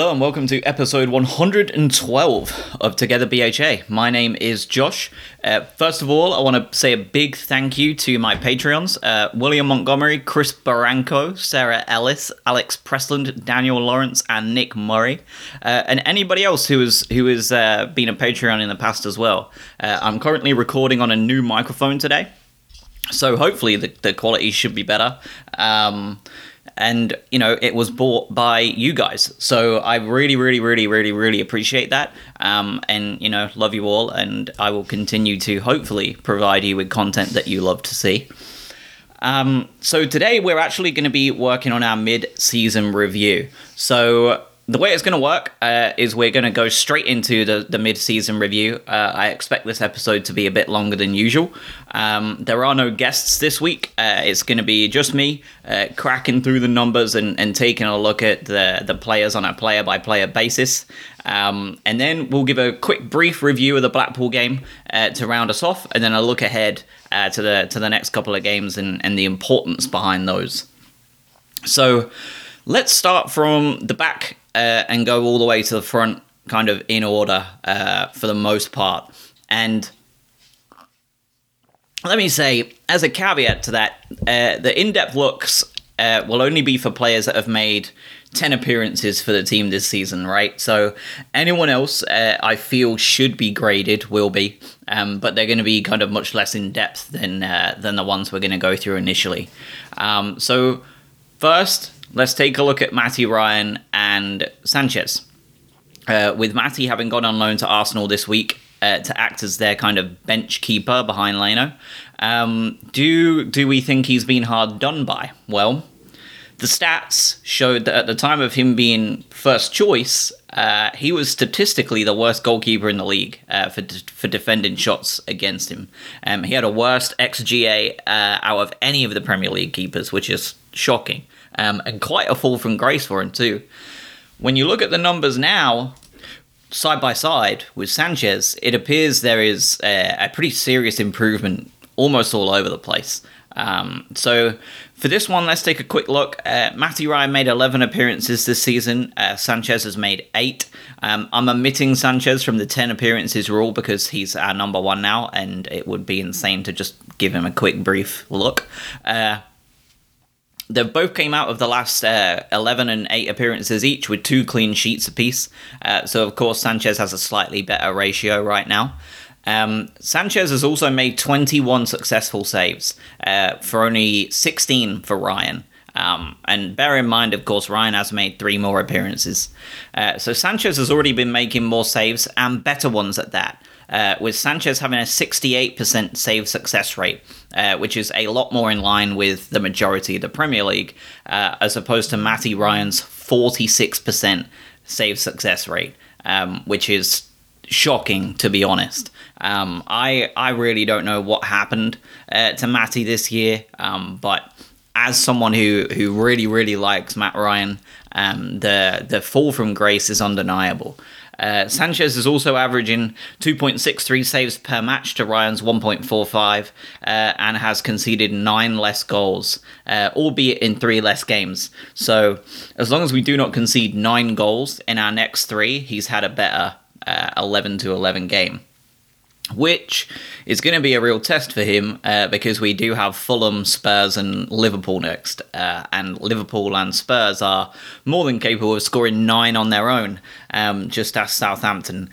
Hello and welcome to episode 112 of Together BHA. My name is Josh. Uh, first of all, I want to say a big thank you to my Patreons uh, William Montgomery, Chris Baranco, Sarah Ellis, Alex Pressland, Daniel Lawrence, and Nick Murray, uh, and anybody else who has who has uh, been a Patreon in the past as well. Uh, I'm currently recording on a new microphone today, so hopefully the, the quality should be better. Um, and you know it was bought by you guys. So i really really really really really appreciate that. Um, and you know love you all and i will continue to hopefully provide you with content that you love to see. Um, so today we're actually going to be working on our mid-season review. So the way it's going to work uh, is we're going to go straight into the, the mid-season review. Uh, I expect this episode to be a bit longer than usual. Um, there are no guests this week. Uh, it's going to be just me uh, cracking through the numbers and, and taking a look at the, the players on a player-by-player basis. Um, and then we'll give a quick brief review of the Blackpool game uh, to round us off, and then a look ahead uh, to the to the next couple of games and, and the importance behind those. So let's start from the back uh, and go all the way to the front, kind of in order uh, for the most part. And let me say, as a caveat to that, uh, the in depth looks uh, will only be for players that have made 10 appearances for the team this season, right? So anyone else uh, I feel should be graded will be, um, but they're going to be kind of much less in depth than, uh, than the ones we're going to go through initially. Um, so, first, let's take a look at Matty Ryan and Sanchez. Uh, with Matty having gone on loan to Arsenal this week uh, to act as their kind of bench keeper behind Leno, um, do do we think he's been hard done by? Well, the stats showed that at the time of him being first choice, uh, he was statistically the worst goalkeeper in the league uh, for for defending shots against him. Um, he had a worst xGA uh, out of any of the Premier League keepers, which is shocking um, and quite a fall from grace for him too. When you look at the numbers now, side by side with Sanchez, it appears there is a, a pretty serious improvement almost all over the place. Um, so for this one, let's take a quick look. Uh, Matty Ryan made 11 appearances this season. Uh, Sanchez has made eight. Um, I'm omitting Sanchez from the 10 appearances rule because he's our number one now, and it would be insane to just give him a quick brief look. Uh, they both came out of the last uh, 11 and 8 appearances each with two clean sheets apiece. Uh, so, of course, Sanchez has a slightly better ratio right now. Um, Sanchez has also made 21 successful saves uh, for only 16 for Ryan. Um, and bear in mind, of course, Ryan has made three more appearances. Uh, so Sanchez has already been making more saves and better ones at that uh, with Sanchez having a 68% save success rate, uh, which is a lot more in line with the majority of the Premier League, uh, as opposed to Matty Ryan's 46% save success rate, um, which is shocking to be honest. Um, I I really don't know what happened uh, to Matty this year, um, but as someone who who really really likes Matt Ryan, um, the the fall from grace is undeniable. Uh, Sanchez is also averaging 2.63 saves per match to Ryan's 1.45 uh, and has conceded nine less goals, uh, albeit in three less games. So, as long as we do not concede nine goals in our next three, he's had a better uh, 11 to 11 game which is going to be a real test for him uh, because we do have Fulham, Spurs, and Liverpool next. Uh, and Liverpool and Spurs are more than capable of scoring nine on their own, um, just as Southampton.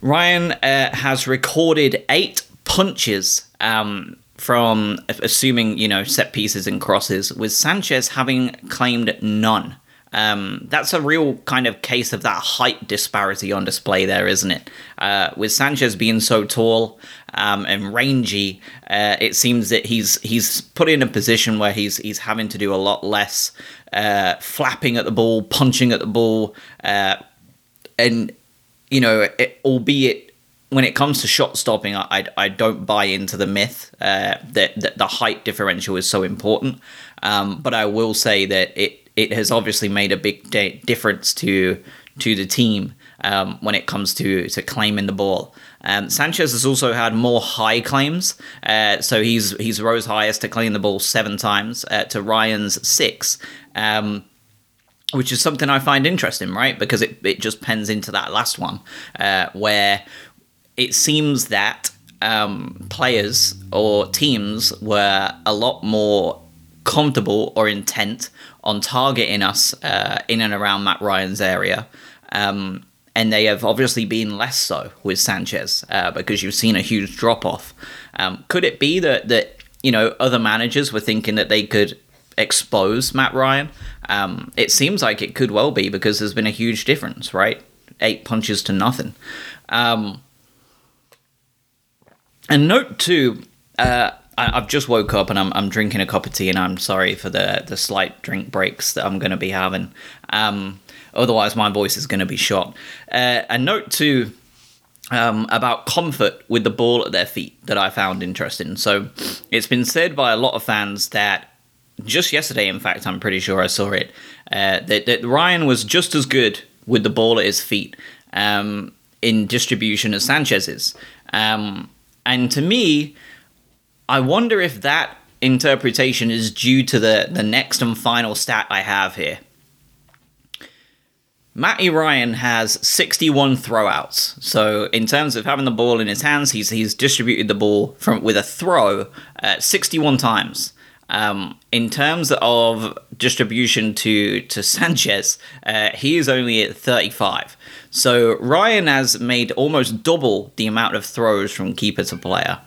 Ryan uh, has recorded eight punches um, from assuming, you know, set pieces and crosses, with Sanchez having claimed none. Um, that's a real kind of case of that height disparity on display there, isn't it? Uh, with Sanchez being so tall um, and rangy, uh, it seems that he's he's put in a position where he's he's having to do a lot less uh, flapping at the ball, punching at the ball, uh, and you know, it, albeit when it comes to shot stopping, I, I, don't buy into the myth uh, that, that the height differential is so important. Um, but I will say that it it has obviously made a big de- difference to to the team um, when it comes to to claiming the ball. Um, Sanchez has also had more high claims, uh, so he's he's rose highest to claim the ball seven times uh, to Ryan's six. Um, which is something I find interesting, right? Because it, it just pens into that last one, uh, where it seems that um, players or teams were a lot more comfortable or intent on targeting us uh, in and around Matt Ryan's area. Um, and they have obviously been less so with Sanchez uh, because you've seen a huge drop off. Um, could it be that that you know other managers were thinking that they could expose Matt Ryan? Um, it seems like it could well be because there's been a huge difference, right? Eight punches to nothing. Um, and note two, uh, I, have just woke up and I'm, I'm drinking a cup of tea, and I'm sorry for the the slight drink breaks that I'm going to be having. Um, otherwise, my voice is going to be shot. Uh, and note two. Um, about comfort with the ball at their feet that I found interesting. So, it's been said by a lot of fans that just yesterday, in fact, I'm pretty sure I saw it, uh, that, that Ryan was just as good with the ball at his feet um, in distribution as Sanchez is. Um, and to me, I wonder if that interpretation is due to the, the next and final stat I have here. Matty Ryan has 61 throwouts. So in terms of having the ball in his hands, he's he's distributed the ball from with a throw uh, 61 times. Um, in terms of distribution to to Sanchez, uh, he is only at 35. So Ryan has made almost double the amount of throws from keeper to player.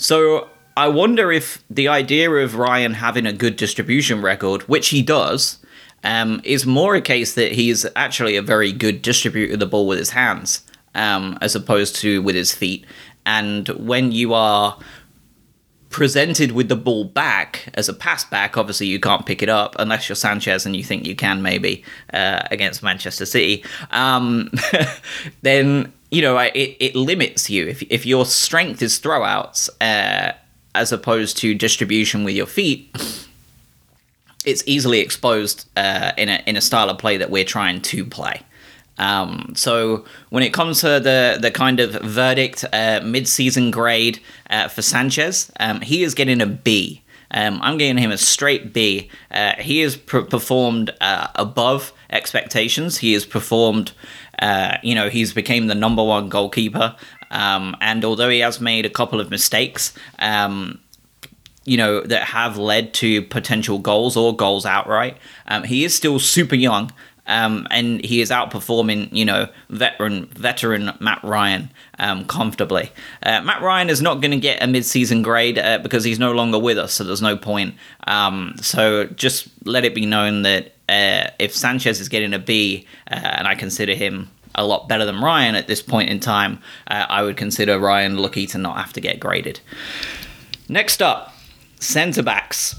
So I wonder if the idea of Ryan having a good distribution record, which he does, um, is more a case that he's actually a very good distributor of the ball with his hands, um, as opposed to with his feet. And when you are presented with the ball back as a pass back, obviously you can't pick it up unless you're Sanchez and you think you can maybe uh, against Manchester City. Um, then you know it, it limits you if if your strength is throwouts uh, as opposed to distribution with your feet. It's easily exposed uh, in a in a style of play that we're trying to play. Um, so when it comes to the the kind of verdict uh, mid season grade uh, for Sanchez, um, he is getting a B. Um, I'm giving him a straight B. Uh, he has pr- performed uh, above expectations. He has performed, uh, you know, he's became the number one goalkeeper. Um, and although he has made a couple of mistakes, um, you know, that have led to potential goals or goals outright, um, he is still super young. Um, and he is outperforming, you know, veteran veteran Matt Ryan um, comfortably. Uh, Matt Ryan is not going to get a mid-season grade uh, because he's no longer with us, so there's no point. Um, so just let it be known that uh, if Sanchez is getting a B, uh, and I consider him a lot better than Ryan at this point in time, uh, I would consider Ryan lucky to not have to get graded. Next up, centre backs.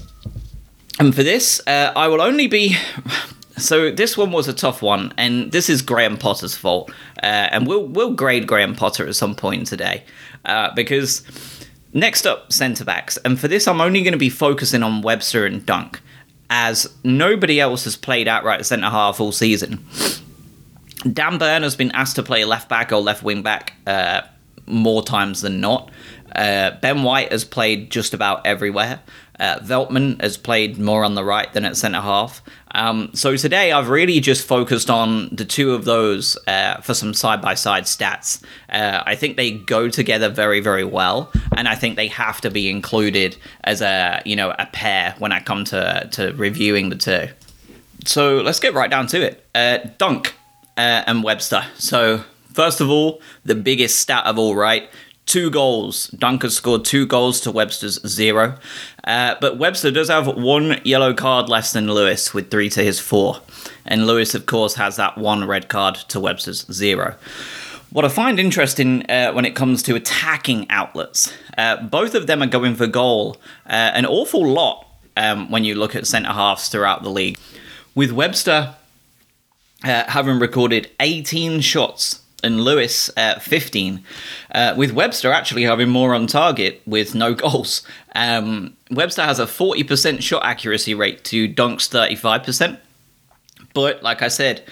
And for this, uh, I will only be so this one was a tough one, and this is Graham Potter's fault. Uh, and we'll we'll grade Graham Potter at some point today, uh, because next up centre backs, and for this I'm only going to be focusing on Webster and Dunk, as nobody else has played outright centre half all season. Dan Burn has been asked to play left back or left wing back uh, more times than not. Uh, ben White has played just about everywhere. Uh, Veltman has played more on the right than at centre half. Um, so today I've really just focused on the two of those uh, for some side by side stats. Uh, I think they go together very very well, and I think they have to be included as a you know a pair when I come to to reviewing the two. So let's get right down to it. Uh, Dunk uh, and Webster. So first of all, the biggest stat of all, right? two goals. Dunk has scored two goals to Webster's zero. Uh, but Webster does have one yellow card less than Lewis, with three to his four. And Lewis, of course, has that one red card to Webster's zero. What I find interesting uh, when it comes to attacking outlets, uh, both of them are going for goal uh, an awful lot um, when you look at centre halves throughout the league. With Webster uh, having recorded 18 shots and Lewis at 15, uh, with Webster actually having more on target with no goals. Um, Webster has a 40% shot accuracy rate to Dunk's 35%. But like I said,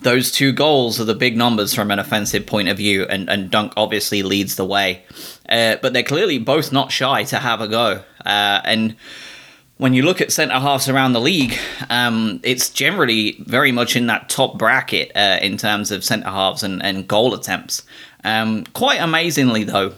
those two goals are the big numbers from an offensive point of view, and, and Dunk obviously leads the way. Uh, but they're clearly both not shy to have a go. Uh, and when you look at centre halves around the league, um, it's generally very much in that top bracket uh, in terms of centre halves and, and goal attempts. Um, quite amazingly, though,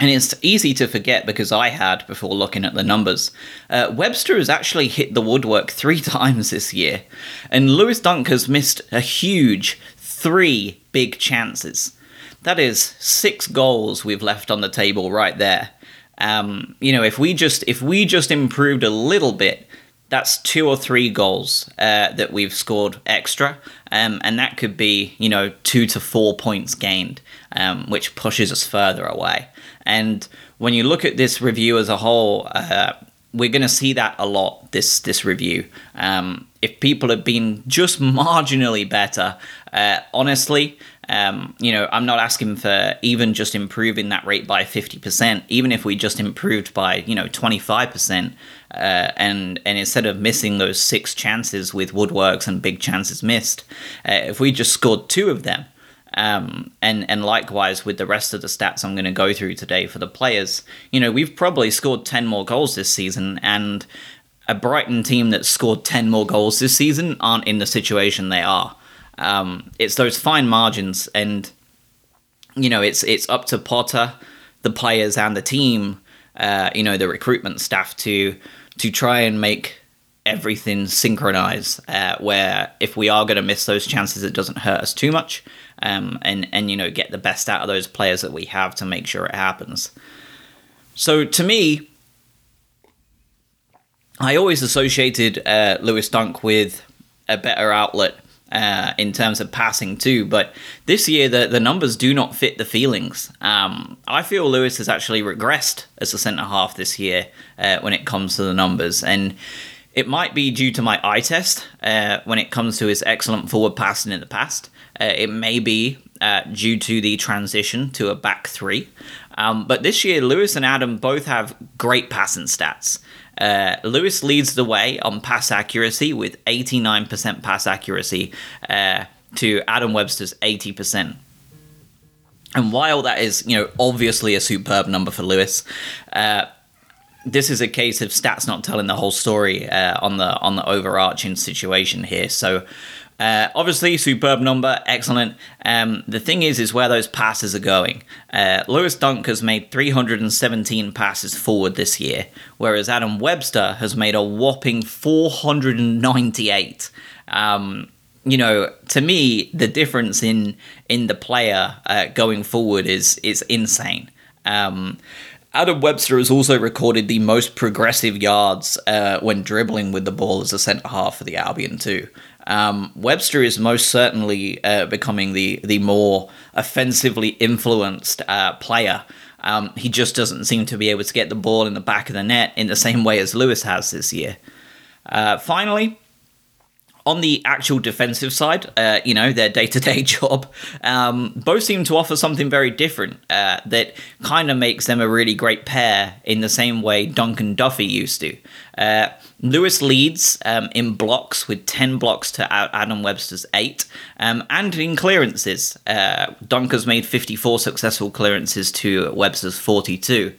and it's easy to forget because I had before looking at the numbers. Uh, Webster has actually hit the woodwork three times this year, and Lewis Dunk has missed a huge three big chances. That is six goals we've left on the table right there. Um, you know, if we just if we just improved a little bit, that's two or three goals uh, that we've scored extra, um, and that could be you know two to four points gained, um, which pushes us further away. And when you look at this review as a whole, uh, we're going to see that a lot this this review. Um, if people have been just marginally better, uh, honestly, um, you know, I'm not asking for even just improving that rate by 50%, even if we just improved by, you know, 25%, uh, and, and instead of missing those six chances with woodworks and big chances missed, uh, if we just scored two of them, um, and and likewise with the rest of the stats I'm going to go through today for the players, you know, we've probably scored 10 more goals this season, and a Brighton team that scored 10 more goals this season aren't in the situation they are. Um, it's those fine margins, and you know it's it's up to Potter, the players, and the team. Uh, you know the recruitment staff to to try and make everything synchronize. Uh, where if we are going to miss those chances, it doesn't hurt us too much, um, and and you know get the best out of those players that we have to make sure it happens. So to me, I always associated uh, Lewis Dunk with a better outlet uh, in terms of passing too. But this year, the, the numbers do not fit the feelings. Um, I feel Lewis has actually regressed as a centre half this year uh, when it comes to the numbers. And it might be due to my eye test uh, when it comes to his excellent forward passing in the past. Uh, it may be uh, due to the transition to a back three. Um, but this year, Lewis and Adam both have great passing stats. Uh, Lewis leads the way on pass accuracy with 89% pass accuracy uh, to Adam Webster's 80%. And while that is, you know, obviously a superb number for Lewis, uh, this is a case of stats not telling the whole story uh, on the on the overarching situation here. So uh, obviously, superb number, excellent. Um, the thing is, is where those passes are going. Uh, Lewis Dunk has made 317 passes forward this year, whereas Adam Webster has made a whopping 498. Um, you know, to me, the difference in in the player uh, going forward is is insane. Um, Adam Webster has also recorded the most progressive yards uh, when dribbling with the ball as a centre half for the Albion too. Um, Webster is most certainly uh, becoming the the more offensively influenced uh, player. Um, he just doesn't seem to be able to get the ball in the back of the net in the same way as Lewis has this year. Uh, finally, on the actual defensive side, uh, you know, their day to day job, um, both seem to offer something very different uh, that kind of makes them a really great pair in the same way Dunk and Duffy used to. Uh, Lewis leads um, in blocks with 10 blocks to Adam Webster's 8, um, and in clearances. Uh, Dunker's made 54 successful clearances to Webster's 42.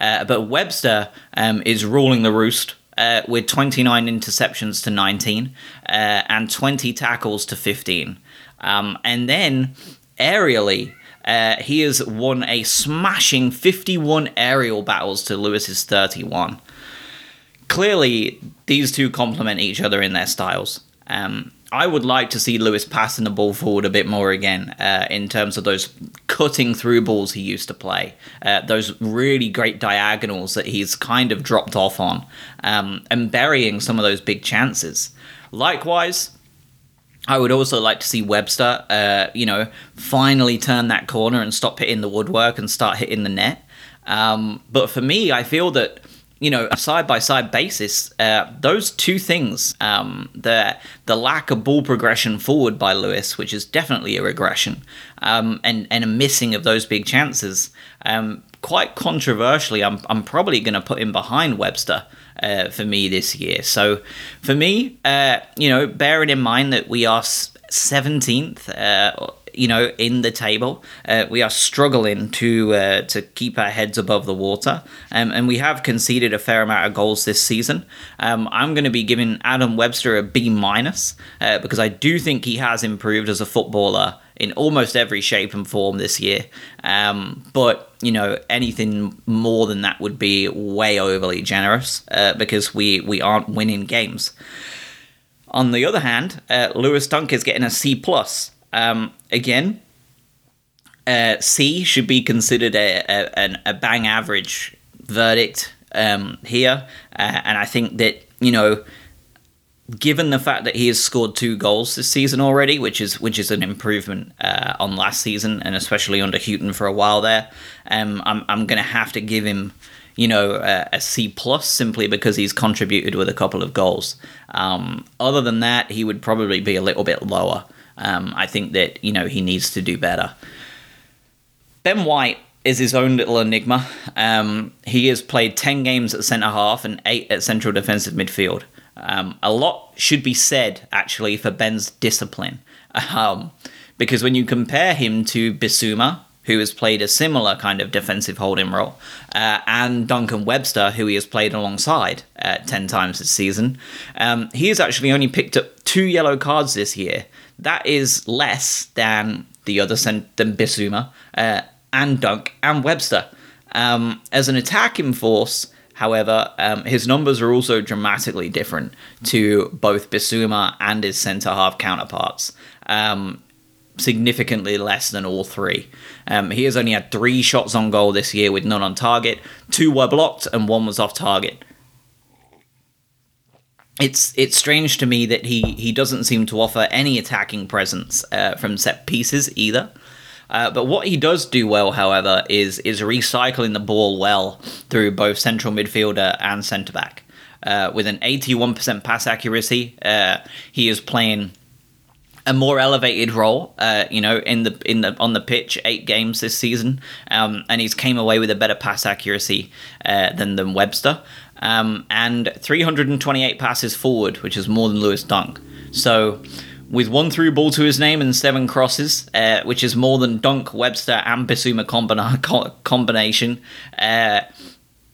Uh, but Webster um, is ruling the roost uh, with 29 interceptions to 19 uh, and 20 tackles to 15. Um, and then aerially, uh, he has won a smashing 51 aerial battles to Lewis's 31. Clearly, these two complement each other in their styles. Um, I would like to see Lewis passing the ball forward a bit more again uh, in terms of those cutting through balls he used to play, uh, those really great diagonals that he's kind of dropped off on, um, and burying some of those big chances. Likewise, I would also like to see Webster, uh, you know, finally turn that corner and stop hitting the woodwork and start hitting the net. Um, but for me, I feel that you know, a side by side basis, uh, those two things, um, the the lack of ball progression forward by Lewis, which is definitely a regression, um, and and a missing of those big chances, um, quite controversially, I'm I'm probably going to put him behind Webster. Uh, for me this year. So, for me, uh, you know, bearing in mind that we are 17th uh, you know, in the table. Uh, we are struggling to uh, to keep our heads above the water, um, and we have conceded a fair amount of goals this season. Um, I'm going to be giving Adam Webster a B minus uh, because I do think he has improved as a footballer in almost every shape and form this year. Um, but you know, anything more than that would be way overly generous uh, because we we aren't winning games. On the other hand, uh, Lewis Dunk is getting a C plus. Um, again, uh, C should be considered a, a, a bang average verdict um, here, uh, and I think that you know given the fact that he has scored two goals this season already, which is which is an improvement uh, on last season, and especially under Hughton for a while there, um, I'm I'm going to have to give him, you know, a, a C plus simply because he's contributed with a couple of goals. Um, other than that, he would probably be a little bit lower. Um, I think that you know he needs to do better. Ben White is his own little enigma. Um, he has played ten games at centre half and eight at central defensive midfield. Um, a lot should be said, actually, for Ben's discipline. Um, because when you compare him to Bissouma, who has played a similar kind of defensive holding role, uh, and Dunk and Webster, who he has played alongside uh, 10 times this season, um, he has actually only picked up two yellow cards this year. That is less than the other than Bissouma uh, and Dunk and Webster. Um, as an attacking force, However, um, his numbers are also dramatically different to both Bissouma and his centre half counterparts. Um, significantly less than all three. Um, he has only had three shots on goal this year with none on target. Two were blocked and one was off target. It's it's strange to me that he, he doesn't seem to offer any attacking presence uh, from set pieces either. Uh, but what he does do well, however, is is recycling the ball well through both central midfielder and centre back. Uh, with an 81% pass accuracy, uh, he is playing a more elevated role, uh, you know, in the in the on the pitch, eight games this season, um, and he's came away with a better pass accuracy uh, than than Webster, um, and 328 passes forward, which is more than Lewis Dunk. So with one through ball to his name and seven crosses, uh, which is more than Dunk, Webster, and Bissouma combina- combination. Uh,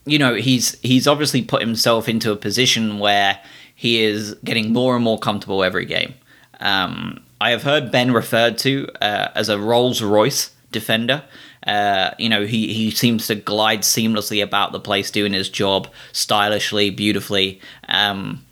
you know, he's he's obviously put himself into a position where he is getting more and more comfortable every game. Um, I have heard Ben referred to uh, as a Rolls Royce defender. Uh, you know, he, he seems to glide seamlessly about the place, doing his job stylishly, beautifully. Um,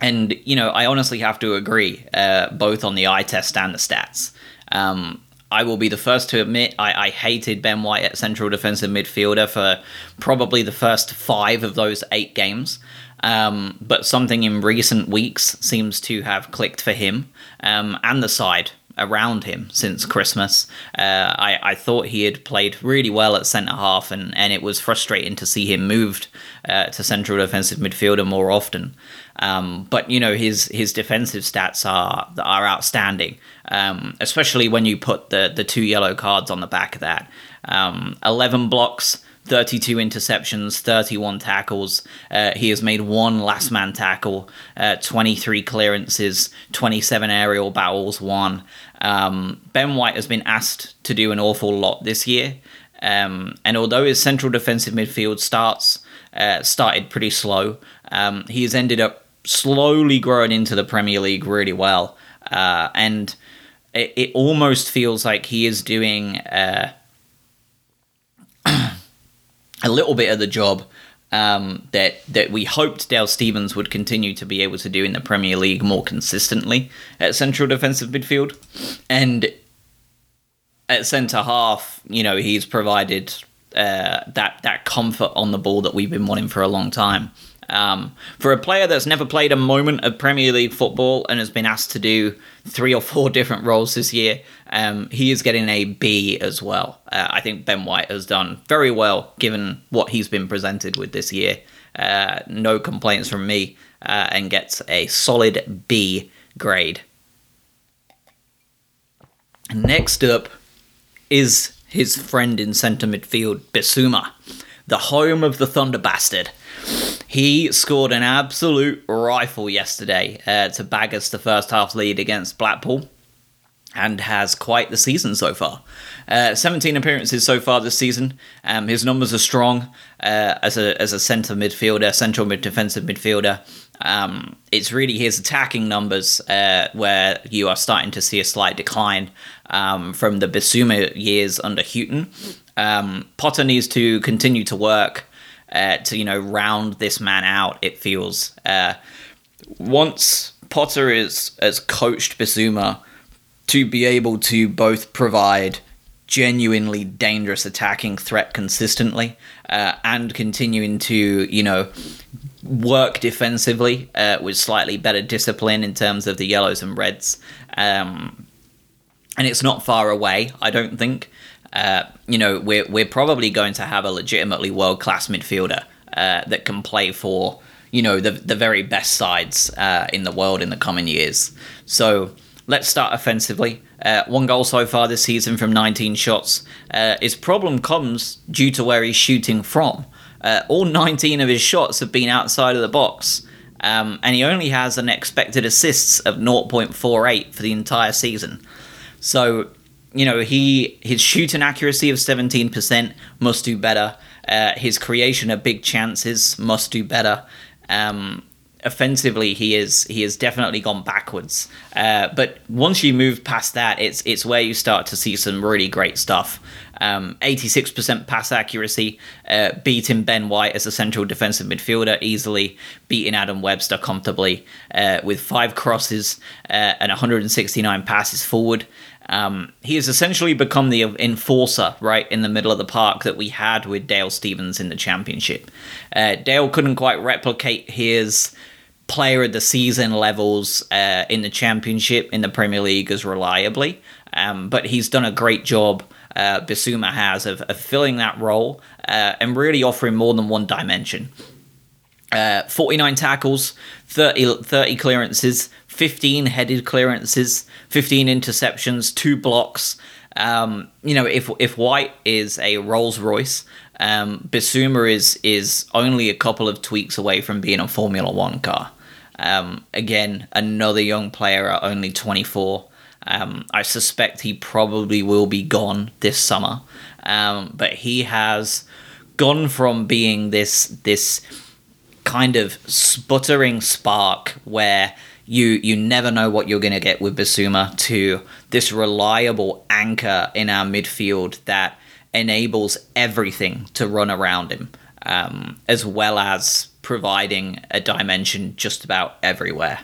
and you know, I honestly have to agree, uh, both on the eye test and the stats. Um, I will be the first to admit I, I, hated Ben White at central defensive midfielder for probably the first five of those eight games. Um, but something in recent weeks seems to have clicked for him um, and the side around him since Christmas. Uh, I, I thought he had played really well at centre half, and, and it was frustrating to see him moved uh, to central defensive midfielder more often. Um, but you know his his defensive stats are are outstanding, um, especially when you put the the two yellow cards on the back of that. Um, Eleven blocks. 32 interceptions, 31 tackles. Uh, he has made one last man tackle, uh, 23 clearances, 27 aerial battles won. Um, ben White has been asked to do an awful lot this year. Um, and although his central defensive midfield starts uh, started pretty slow, um, he has ended up slowly growing into the Premier League really well, uh, and it, it, almost feels like he is doing uh, a little bit of the job um, that that we hoped Dale Stephens would continue to be able to do in the Premier League more consistently at central defensive midfield, and at centre half, you know, he's provided uh, that that comfort on the ball that we've been wanting for a long time. Um, for a player that's never played a moment of Premier League football and has been asked to do three or four different roles this year, um, he is getting a B as well. Uh, I think Ben White has done very well given what he's been presented with this year. Uh, no complaints from me, uh, and gets a solid B grade. Next up is his friend in centre midfield, Bissouma, the home of the Thunder Bastard. He scored an absolute rifle yesterday uh, to bag us the first half lead against Blackpool. And has quite the season so far. Uh, 17 appearances so far this season. Um, his numbers are strong uh, as a as a centre midfielder, central mid defensive midfielder. Um, it's really his attacking numbers uh, where you are starting to see a slight decline um, from the Bissouma years under Hughton. Um, Potter needs to continue to work uh, to you know round this man out. It feels uh, once Potter is has coached Bissouma to be able to both provide genuinely dangerous attacking threat consistently uh, and continuing to you know work defensively uh, with slightly better discipline in terms of the yellows and reds. Um, and it's not far away i don't think. Uh, you know we're, we're probably going to have a legitimately world class midfielder uh, that can play for you know the, the very best sides uh, in the world in the coming years. So let's start offensively uh, one goal so far this season from 19 shots. Uh, his problem comes due to where he's shooting from. Uh, all 19 of his shots have been outside of the box, um, and he only has an expected assists of 0.48 for the entire season. So, you know, he his shooting accuracy of 17% must do better. Uh, his creation of big chances must do better. Um, offensively he is he has definitely gone backwards. Uh, but once you move past that, it's it's where you start to see some really great stuff. Um, 86% pass accuracy, uh, beating Ben White as a central defensive midfielder easily, beating Adam Webster comfortably uh, with five crosses uh, and 169 passes forward. Um, he has essentially become the enforcer right in the middle of the park that we had with Dale Stephens in the championship. Uh, Dale couldn't quite replicate his player of the season levels uh, in the championship in the Premier League as reliably. Um, but he's done a great job. Uh, Bissouma has of, of filling that role uh, and really offering more than one dimension. Uh, 49 tackles, 30, 30 clearances, 15 headed clearances, 15 interceptions, two blocks. Um, you know, if if White is a Rolls Royce, um, is is only a couple of tweaks away from being a Formula One car. Um, again, another young player at only 24. Um, I suspect he probably will be gone this summer, um, but he has gone from being this this kind of sputtering spark where you you never know what you're going to get with Bissouma to this reliable anchor in our midfield that enables everything to run around him, um, as well as providing a dimension just about everywhere.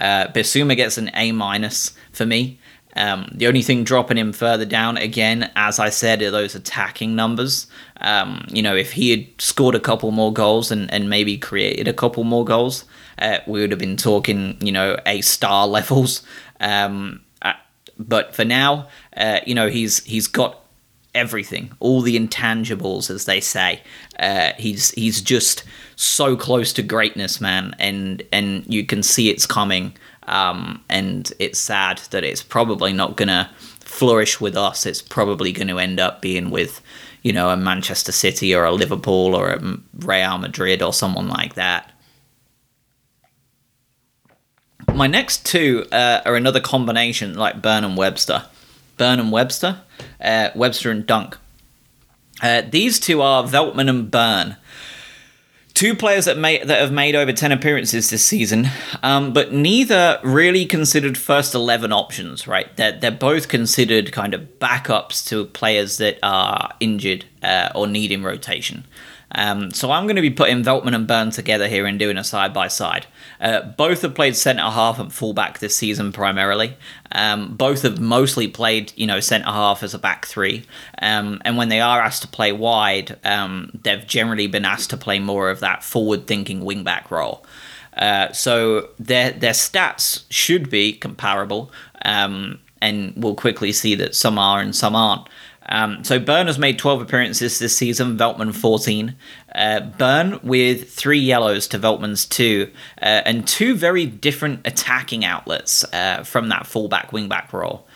Uh, Bissouma gets an A minus for me. Um, the only thing dropping him further down, again, as I said, are those attacking numbers. Um, you know, if he had scored a couple more goals and, and maybe created a couple more goals, uh, we would have been talking, you know, A star levels. Um, uh, but for now, uh, you know, he's he's got everything, all the intangibles, as they say. Uh, he's he's just so close to greatness, man, and and you can see it's coming. Um, and it's sad that it's probably not gonna flourish with us. It's probably going to end up being with, you know, a Manchester City or a Liverpool or a Real Madrid or someone like that. My next two uh, are another combination like Burn and Webster. Burn and Webster, uh, Webster and Dunk. Uh, these two are Veltman and Burn. Two players that, may, that have made over 10 appearances this season, um, but neither really considered first 11 options, right? They're, they're both considered kind of backups to players that are injured uh, or needing rotation. Um, so I'm going to be putting Veltman and Burn together here and doing a side by side. both have played centre half and fullback this season primarily. Um, both have mostly played, you know, centre half as a back three. Um, and when they are asked to play wide, um, they've generally been asked to play more of that forward-thinking wing-back role. Uh, so their their stats should be comparable, um, and we'll quickly see that some are and some aren't. Um, so Burn has made 12 appearances this season, Veltman 14. Uh, Burn with three yellows to Veltman's two, uh, and two very different attacking outlets uh, from that fullback wingback role.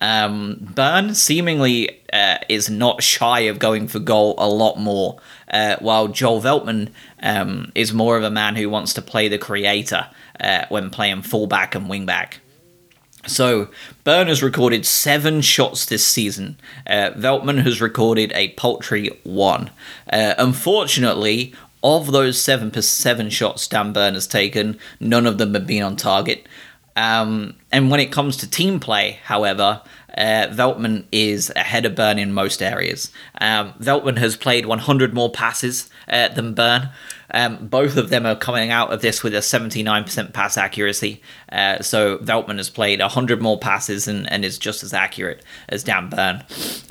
Um, Burn seemingly uh, is not shy of going for goal a lot more, uh, while Joel Veltman um, is more of a man who wants to play the creator uh, when playing fullback and wingback. So, Burn has recorded seven shots this season. Uh, Veltman has recorded a paltry one. Uh, unfortunately, of those seven seven shots Dan Burn has taken, none of them have been on target. Um, and when it comes to team play, however, uh, Veltman is ahead of Burn in most areas. Um, Veltman has played 100 more passes uh, than Burn. Um, both of them are coming out of this with a 79% pass accuracy. Uh, so Veltman has played 100 more passes and, and is just as accurate as Dan Burn.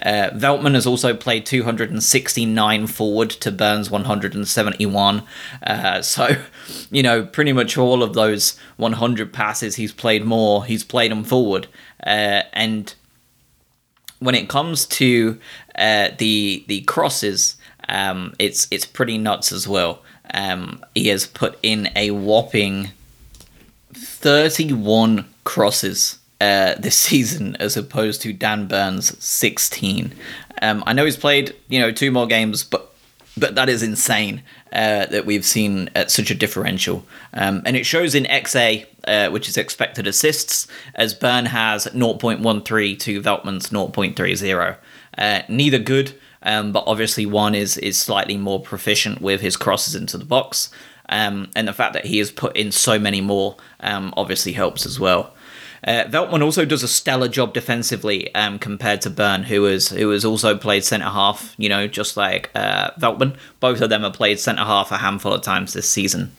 Uh, Veltman has also played 269 forward to Burn's 171. Uh, so, you know, pretty much all of those 100 passes he's played more, he's played them forward. Uh, and when it comes to uh, the the crosses, um, it's it's pretty nuts as well. Um, he has put in a whopping 31 crosses uh, this season as opposed to Dan Burns' 16. Um, I know he's played, you know, two more games, but but that is insane uh, that we've seen at such a differential. Um, and it shows in XA, uh, which is expected assists, as Burn has 0.13 to Veltman's 0.30. Uh, neither good, um, but obviously one is is slightly more proficient with his crosses into the box, um, and the fact that he has put in so many more um, obviously helps as well. Uh, Veltman also does a stellar job defensively um, compared to Burn, who has who has also played centre half. You know, just like uh, Veltman, both of them have played centre half a handful of times this season.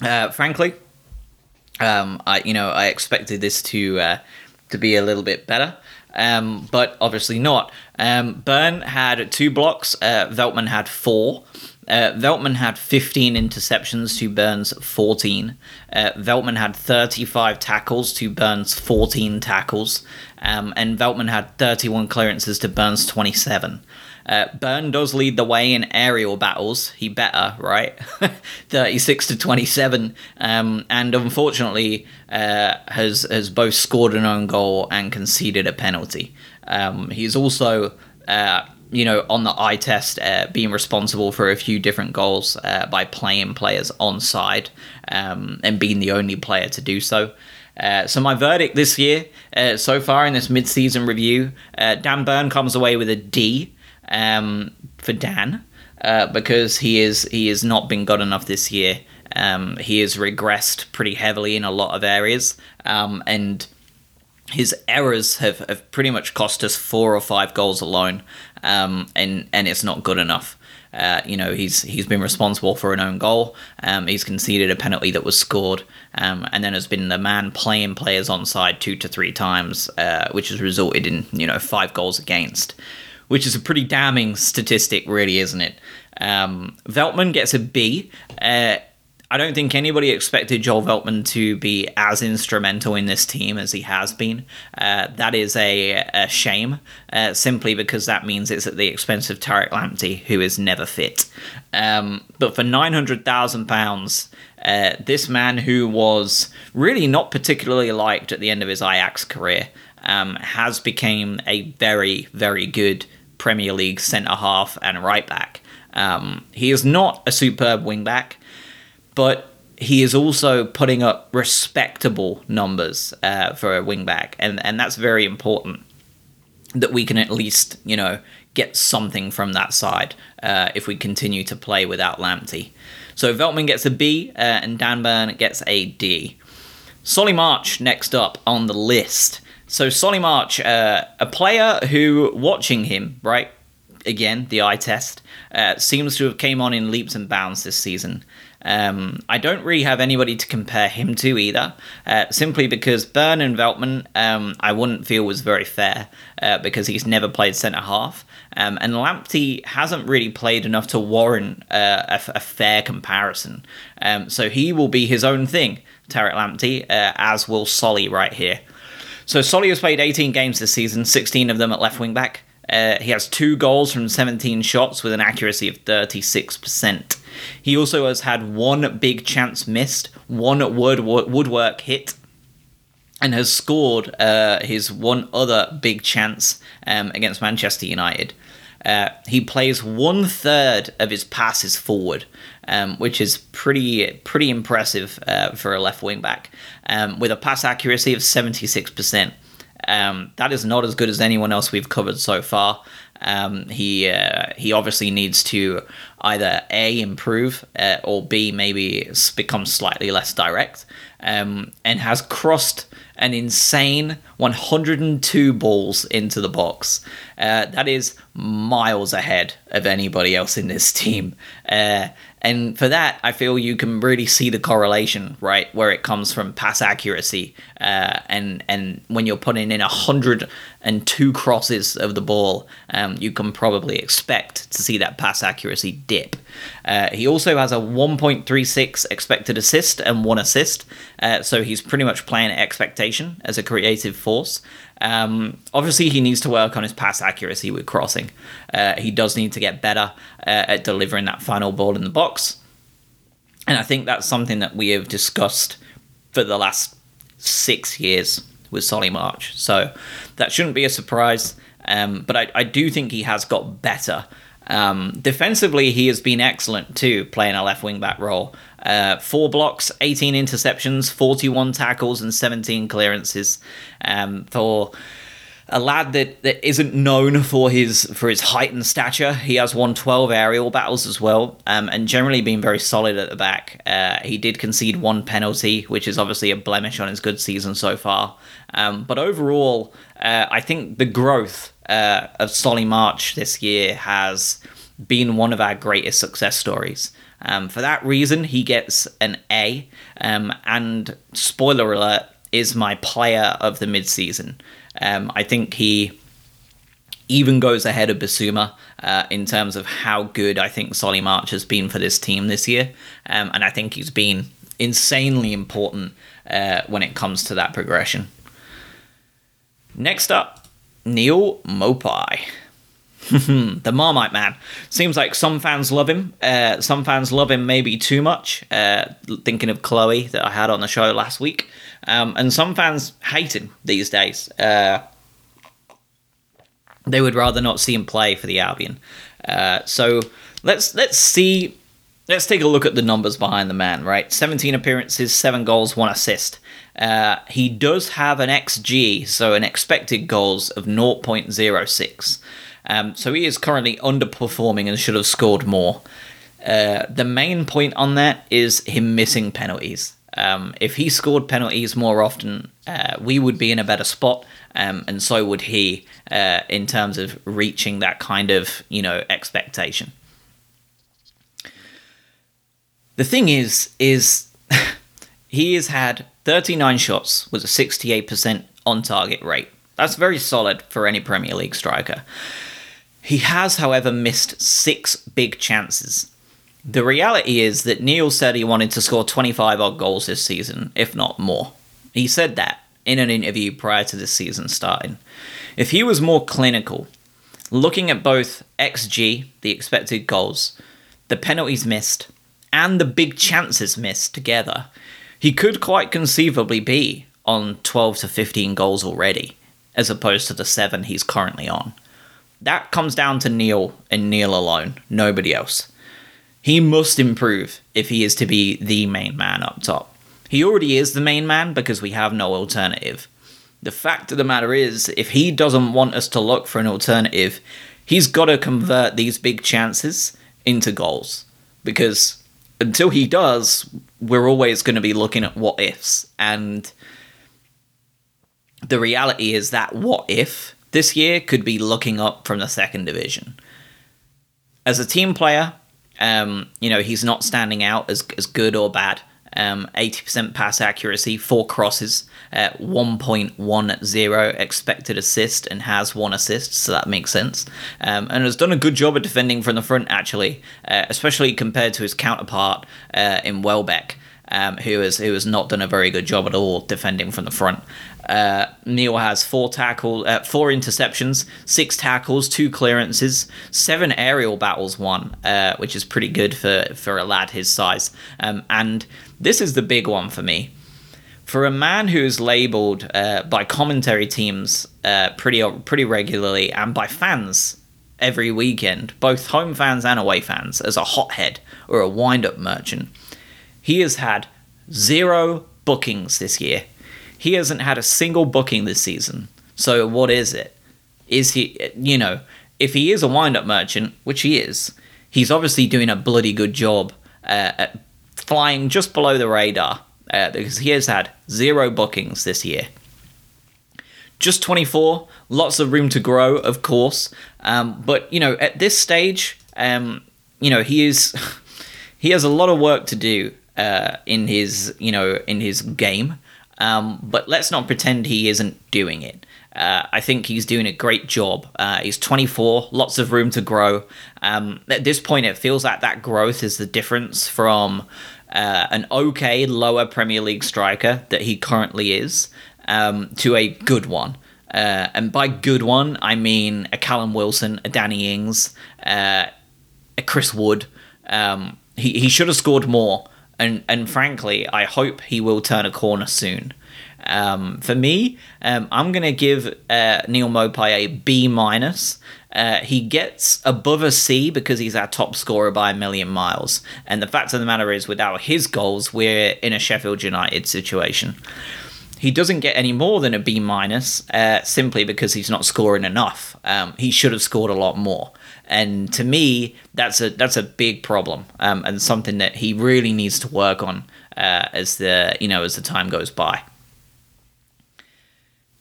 Uh, frankly, um, I you know I expected this to uh, to be a little bit better um, but obviously not. Um, Burn had two blocks, uh, Veltman had four. Uh, Veltman had 15 interceptions to Burn's 14. Uh, Veltman had 35 tackles to Burn's 14 tackles. Um, and Veltman had 31 clearances to Burn's 27. Uh, does lead the way in aerial battles. He better, right? 36 to 27. Um, and unfortunately, uh, has, has both scored an own goal and conceded a penalty. Um, he's also. Uh, you know, on the eye test, uh, being responsible for a few different goals uh, by playing players on side um, and being the only player to do so. Uh, so my verdict this year, uh, so far in this mid-season review, uh, Dan Burn comes away with a D um, for Dan uh, because he is he has not been good enough this year. Um, he has regressed pretty heavily in a lot of areas, um, and his errors have, have pretty much cost us four or five goals alone, um, and and it's not good enough. Uh, you know, he's he's been responsible for an own goal. Um, he's conceded a penalty that was scored, um, and then has been the man playing players on side two to three times, uh, which has resulted in you know five goals against which is a pretty damning statistic, really, isn't it? Um, Veltman gets a B. Uh, I don't think anybody expected Joel Veltman to be as instrumental in this team as he has been. Uh, that is a, a shame, uh, simply because that means it's at the expense of Tariq Lamptey, who is never fit. Um, but for £900,000, uh, this man who was really not particularly liked at the end of his Ajax career um, has become a very, very good Premier League centre half and right back. Um, he is not a superb wing back, but he is also putting up respectable numbers uh, for a wing back, and and that's very important that we can at least you know get something from that side uh, if we continue to play without Lamptey. So Veltman gets a B uh, and Dan Burn gets a D. Solly March next up on the list. So Solly March, uh, a player who, watching him, right, again the eye test, uh, seems to have came on in leaps and bounds this season. Um, I don't really have anybody to compare him to either, uh, simply because Burn and Veltman um, I wouldn't feel was very fair uh, because he's never played centre half, um, and Lamptey hasn't really played enough to warrant uh, a, a, fair comparison. Um, so he will be his own thing, Tariq Lamptey, uh, as will Solly right here. So Solly has played 18 games this season, 16 of them at left wing back. Uh, he has two goals from 17 shots with an accuracy of 36%. He also has had one big chance missed, one wood, woodwork hit, and has scored uh, his one other big chance um, against Manchester United. Uh, he plays one third of his passes forward, um, which is pretty pretty impressive uh, for a left wing back, um, with a pass accuracy of seventy six percent. Um, that is not as good as anyone else we've covered so far. Um, he uh, he obviously needs to either a improve uh, or b maybe become slightly less direct, um, and has crossed an insane 102 balls into the box. Uh, that is miles ahead of anybody else in this team. Uh, and for that, I feel you can really see the correlation, right, where it comes from pass accuracy, uh, and and when you're putting in a hundred and two crosses of the ball, um, you can probably expect to see that pass accuracy dip. Uh, he also has a 1.36 expected assist and one assist, uh, so he's pretty much playing expectation as a creative force. Um, obviously, he needs to work on his pass accuracy with crossing. Uh, he does need to get better uh, at delivering that final ball in the box. And I think that's something that we have discussed for the last six years with Solly March. So that shouldn't be a surprise. Um, but I, I, do think he has got better. Um, defensively, he has been excellent too, playing a left wing back role. Uh, four blocks, 18 interceptions, 41 tackles, and 17 clearances. Um, for a lad that, that isn't known for his for his height and stature, he has won 12 aerial battles as well, um, and generally been very solid at the back. Uh, he did concede one penalty, which is obviously a blemish on his good season so far. Um, but overall, uh, I think the growth uh, of Solly March this year has been one of our greatest success stories. Um, for that reason, he gets an A. Um, and spoiler alert, is my player of the midseason. Um, I think he even goes ahead of Bissouma uh, in terms of how good I think Solly March has been for this team this year. Um, and I think he's been insanely important uh, when it comes to that progression. Next up, Neal Maupay. the Marmite Man. Seems like some fans love him. Uh, some fans love him maybe too much. Uh, thinking of Chloe that I had on the show last week. Um, and some fans hate him these days. Uh, they would rather not see him play for the Albion. Uh, so let's let's see. Let's take a look at the numbers behind the man. Right, 17 appearances, seven goals, one assist. Uh, he does have an XG, so an expected goals of 0.06. Um, so he is currently underperforming and should have scored more. Uh, the main point on that is him missing penalties. Um, if he scored penalties more often, uh, we would be in a better spot, um, and so would he uh, in terms of reaching that kind of you know expectation. The thing is, is he has had 39 shots with a 68% on target rate. That's very solid for any Premier League striker. He has, however, missed six big chances. The reality is that Neal said he wanted to score 25 odd goals this season, if not more. He said that in an interview prior to the season starting. If he was more clinical, looking at both XG, the expected goals, the penalties missed, and the big chances missed together, he could quite conceivably be on 12 to 15 goals already, as opposed to the 7 he's currently on. That comes down to Neal and Neal alone, nobody else. He must improve if he is to be the main man up top. He already is the main man because we have no alternative. The fact of the matter is, if he doesn't want us to look for an alternative, he's got to convert these big chances into goals. Because until he does, we're always going to be looking at what ifs. And the reality is that what if this year could be looking up from the second division. As a team player, um, you know, he's not standing out as, as good or bad. Um, 80% pass accuracy, four crosses, at 1.10 expected assist, and has one assist, so that makes sense. Um, and has done a good job of defending from the front, actually, uh, especially compared to his counterpart uh, in Welbeck. Um, who has who has not done a very good job at all defending from the front. Uh, Neal has four tackle, uh, four interceptions, six tackles, two clearances, seven aerial battles won, uh, which is pretty good for for a lad his size. Um, and this is the big one for me. for a man who's labeled uh, by commentary teams uh, pretty pretty regularly and by fans every weekend, both home fans and away fans, as a hothead or a wind-up merchant, he has had zero bookings this year. He hasn't had a single booking this season. So what is it? Is he, you know, if he is a wind-up merchant, which he is, he's obviously doing a bloody good job uh, at flying just below the radar uh, because he has had zero bookings this year. Just 24, lots of room to grow, of course. Um, but you know, at this stage, um, you know, he is he has a lot of work to do uh, in his you know in his game. Um, but let's not pretend he isn't doing it. Uh, I think he's doing a great job. Uh, he's 24, lots of room to grow. Um, at this point, it feels like that growth is the difference from uh, an okay lower Premier League striker that he currently is um, to a good one. Uh, and by good one, I mean a Callum Wilson, a Danny Ings, uh, a Chris Wood. Um, he, he should have scored more. And, and frankly, I hope he will turn a corner soon. Um, for me, um, I'm going to give uh, Neal Maupay a B minus. Uh, he gets above a C because he's our top scorer by a million miles. And the fact of the matter is, without his goals, we're in a Sheffield United situation. He doesn't get any more than a B minus uh, simply because he's not scoring enough. Um, he should have scored a lot more, and to me, that's a that's a big problem um, and something that he really needs to work on uh, as the you know as the time goes by.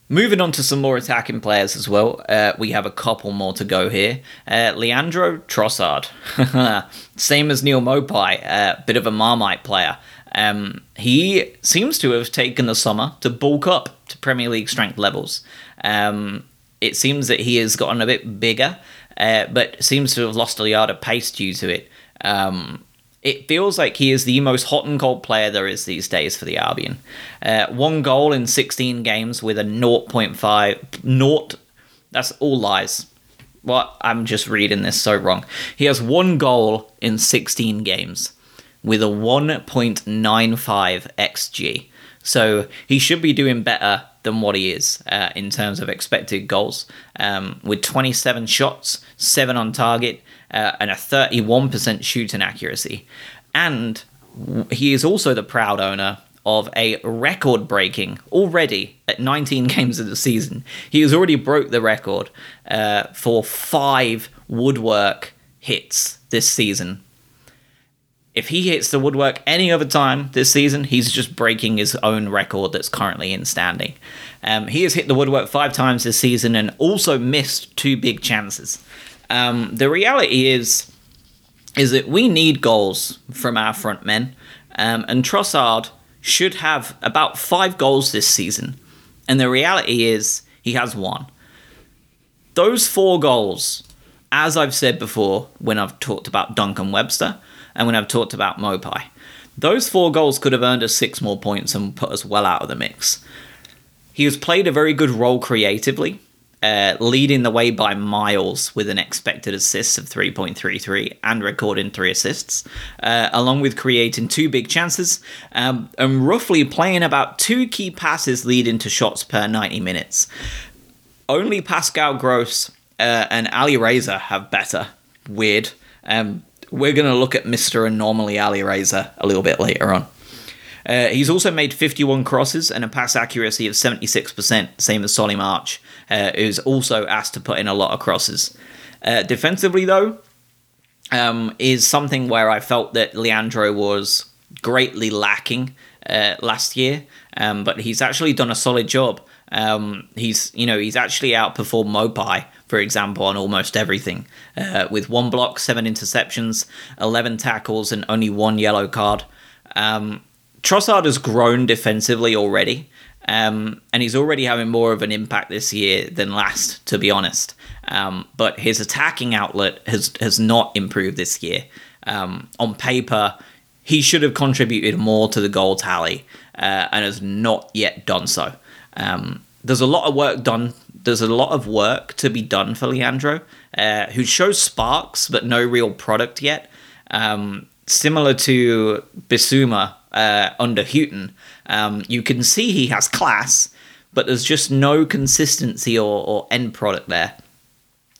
Moving on to some more attacking players as well, uh, we have a couple more to go here. Uh, Leandro Trossard, same as Neal Maupay, a uh, bit of a Marmite player. Um, he seems to have taken the summer to bulk up to Premier League strength levels. Um, it seems that he has gotten a bit bigger, uh, but seems to have lost a yard of pace due to it. Um, it feels like he is the most hot and cold player there is these days for the Albion. Uh, one goal in 16 games with a 0.5. Naught. That's all lies. What? I'm just reading this so wrong. He has one goal in 16 games with a 1.95 xg. So he should be doing better than what he is uh, in terms of expected goals. Um, with 27 shots, 7 on target, uh, and a 31% shooting accuracy. And he is also the proud owner of a record breaking already at 19 games of the season. He has already broke the record uh, for five woodwork hits this season if he hits the woodwork any other time this season, he's just breaking his own record that's currently in standing. Um, he has hit the woodwork five times this season and also missed two big chances. Um, the reality is, is that we need goals from our front men, um, and Trossard should have about five goals this season. And the reality is, he has one. Those four goals, as I've said before when I've talked about Dunk and Webster, and when I've talked about Maupay. Those four goals could have earned us six more points and put us well out of the mix. He has played a very good role creatively, uh, leading the way by miles with an expected assists of 3.33 and recording three assists, uh, along with creating two big chances um, and roughly playing about two key passes leading to shots per 90 minutes. Only Pascal Gross uh, and Ali Reza have better. Weird. Um, we're going to look at Mr. Anomaly Ali Reza a little bit later on. Uh, he's also made 51 crosses and a pass accuracy of 76%, same as Solly March, uh, who's also asked to put in a lot of crosses. Uh, defensively, though, um, is something where I felt that Leandro was greatly lacking uh, last year, um, but he's actually done a solid job. Um, he's, you know, he's actually outperformed Maupay for example, on almost everything, uh, with one block, seven interceptions, 11 tackles, and only one yellow card. Um, Trossard has grown defensively already, um, and he's already having more of an impact this year than last, to be honest. Um, but his attacking outlet has, has not improved this year. Um, on paper, he should have contributed more to the goal tally uh, and has not yet done so. Um, there's a lot of work done there's a lot of work to be done for Leandro, uh, who shows sparks but no real product yet. Um, similar to Bissouma uh, under Hughton. Um, you can see he has class, but there's just no consistency or, or end product there.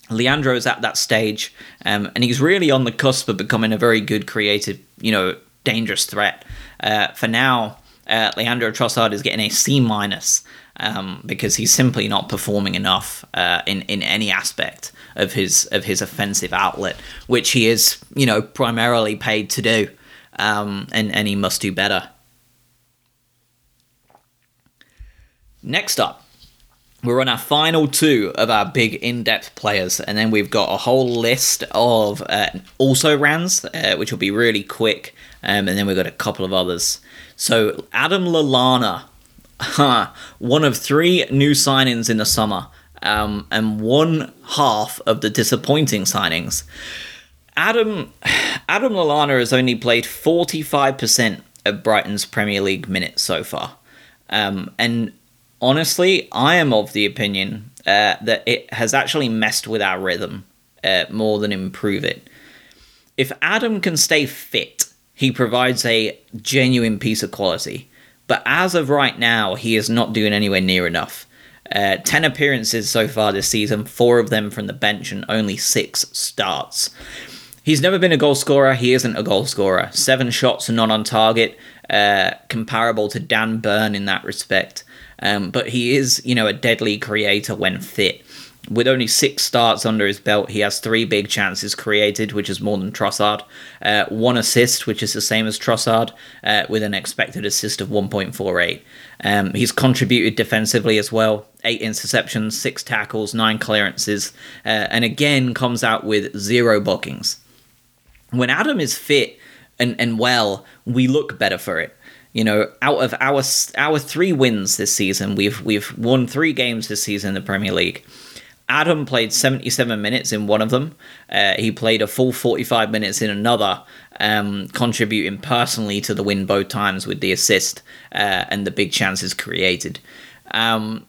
Leandro's at that stage, um, and he's really on the cusp of becoming a very good, creative, you know, dangerous threat. Uh, for now, uh, Leandro Trossard is getting a C minus um, because he's simply not performing enough uh, in in any aspect of his of his offensive outlet, which he is, you know, primarily paid to do, um, and and he must do better. Next up, we're on our final two of our big in-depth players, and then we've got a whole list of uh, also rans, uh, which will be really quick, um, and then we've got a couple of others. So Adam Lallana, one of three new signings in the summer, um, and one half of the disappointing signings. Adam Adam Lallana has only played 45% of Brighton's Premier League minutes so far. Um, and honestly, I am of the opinion uh, that it has actually messed with our rhythm uh, more than improve it. If Adam can stay fit, he provides a genuine piece of quality. But as of right now, he is not doing anywhere near enough. Uh, 10 appearances so far this season, four of them from the bench, and only six starts. He's never been a goal scorer. He isn't a goal scorer. Seven shots not on target, uh, comparable to Dan Burn in that respect. Um, but he is, you know, a deadly creator when fit. With only six starts under his belt, he has three big chances created, which is more than Trossard. Uh, one assist, which is the same as Trossard, uh, with an expected assist of 1.48. Um, he's contributed defensively as well. Eight interceptions, six tackles, nine clearances, uh, and again comes out with zero bookings. When Adam is fit and, and well, we look better for it you know, out of our our three wins this season, we've we've won three games this season in the Premier League. Adam played 77 minutes in one of them. Uh, he played a full 45 minutes in another, um, contributing personally to the win both times with the assist uh, and the big chances created. Um,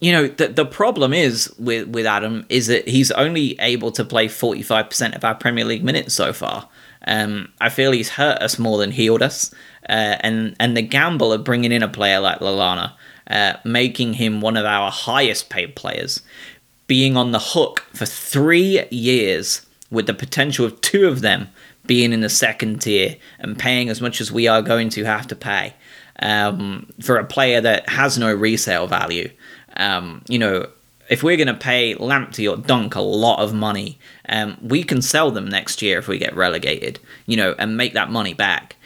you know, the, the problem is with, with Adam is that he's only able to play 45% of our Premier League minutes so far. Um, I feel he's hurt us more than healed us. Uh, and, and the gamble of bringing in a player like Lallana, uh, making him one of our highest paid players, being on the hook for three years with the potential of two of them being in the second tier and paying as much as we are going to have to pay um, for a player that has no resale value. Um, you know, if we're going to pay Lamptey or Dunk a lot of money, um, we can sell them next year if we get relegated, you know, and make that money back.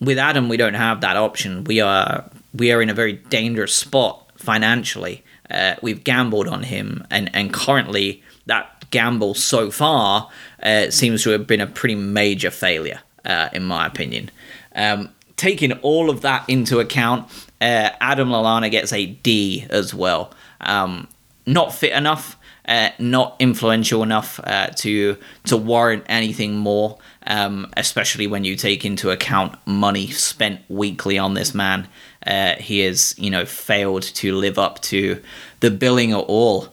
With Adam, we don't have that option. We are we are in a very dangerous spot financially. Uh, we've gambled on him, and and currently that gamble so far uh, seems to have been a pretty major failure, uh, in my opinion. Um, taking all of that into account, uh, Adam Lallana gets a D as well. Um, not fit enough, uh, not influential enough uh, to to warrant anything more. Um, especially when you take into account money spent weekly on this man, uh, he has you know failed to live up to the billing at all.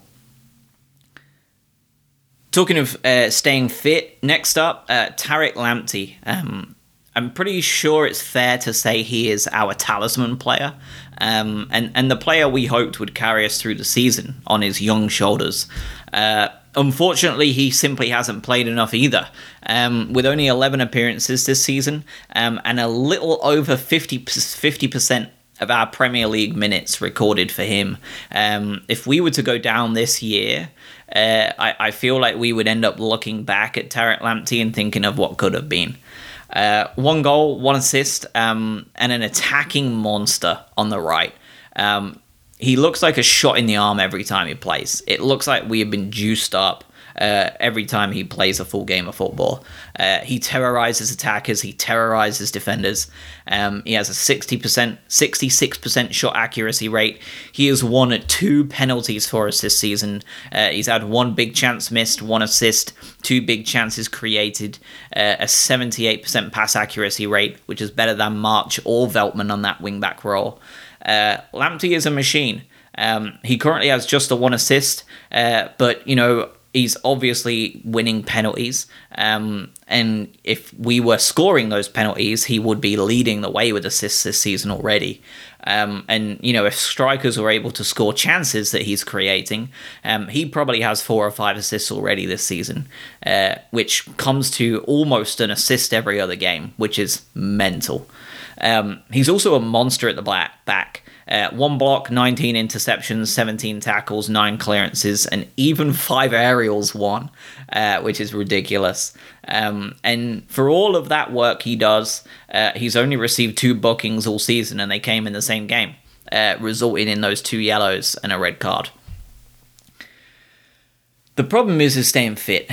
Talking of uh, staying fit, next up, uh, Tariq Lamptey. Um, I'm pretty sure it's fair to say he is our talisman player um, and and the player we hoped would carry us through the season on his young shoulders. Uh, unfortunately, he simply hasn't played enough either. Um, with only 11 appearances this season um, and a little over 50 percent of our Premier League minutes recorded for him. Um, if we were to go down this year, uh, I, I, feel like we would end up looking back at Tariq Lamptey and thinking of what could have been. Uh, one goal, one assist, um, and an attacking monster on the right. Um, he looks like a shot in the arm every time he plays. It looks like we have been juiced up uh, every time he plays a full game of football. Uh, he terrorizes attackers, he terrorizes defenders. Um, he has a 60%, 66% shot accuracy rate. He has won two penalties for us this season. Uh, he's had one big chance missed, one assist, two big chances created, uh, a 78% pass accuracy rate, which is better than March or Veltman on that wingback role. Uh, Lamptey is a machine. Um, he currently has just a one assist, uh, but you know he's obviously winning penalties. Um, and if we were scoring those penalties, he would be leading the way with assists this season already. Um, and you know, if strikers were able to score chances that he's creating, um, he probably has four or five assists already this season, uh, which comes to almost an assist every other game, which is mental. Um, he's also a monster at the back. Uh, one block, 19 interceptions, 17 tackles, 9 clearances, and even 5 aerials won, uh, which is ridiculous. Um, and for all of that work he does, uh, he's only received two bookings all season, and they came in the same game, uh, resulting in those two yellows and a red card. The problem is his staying fit.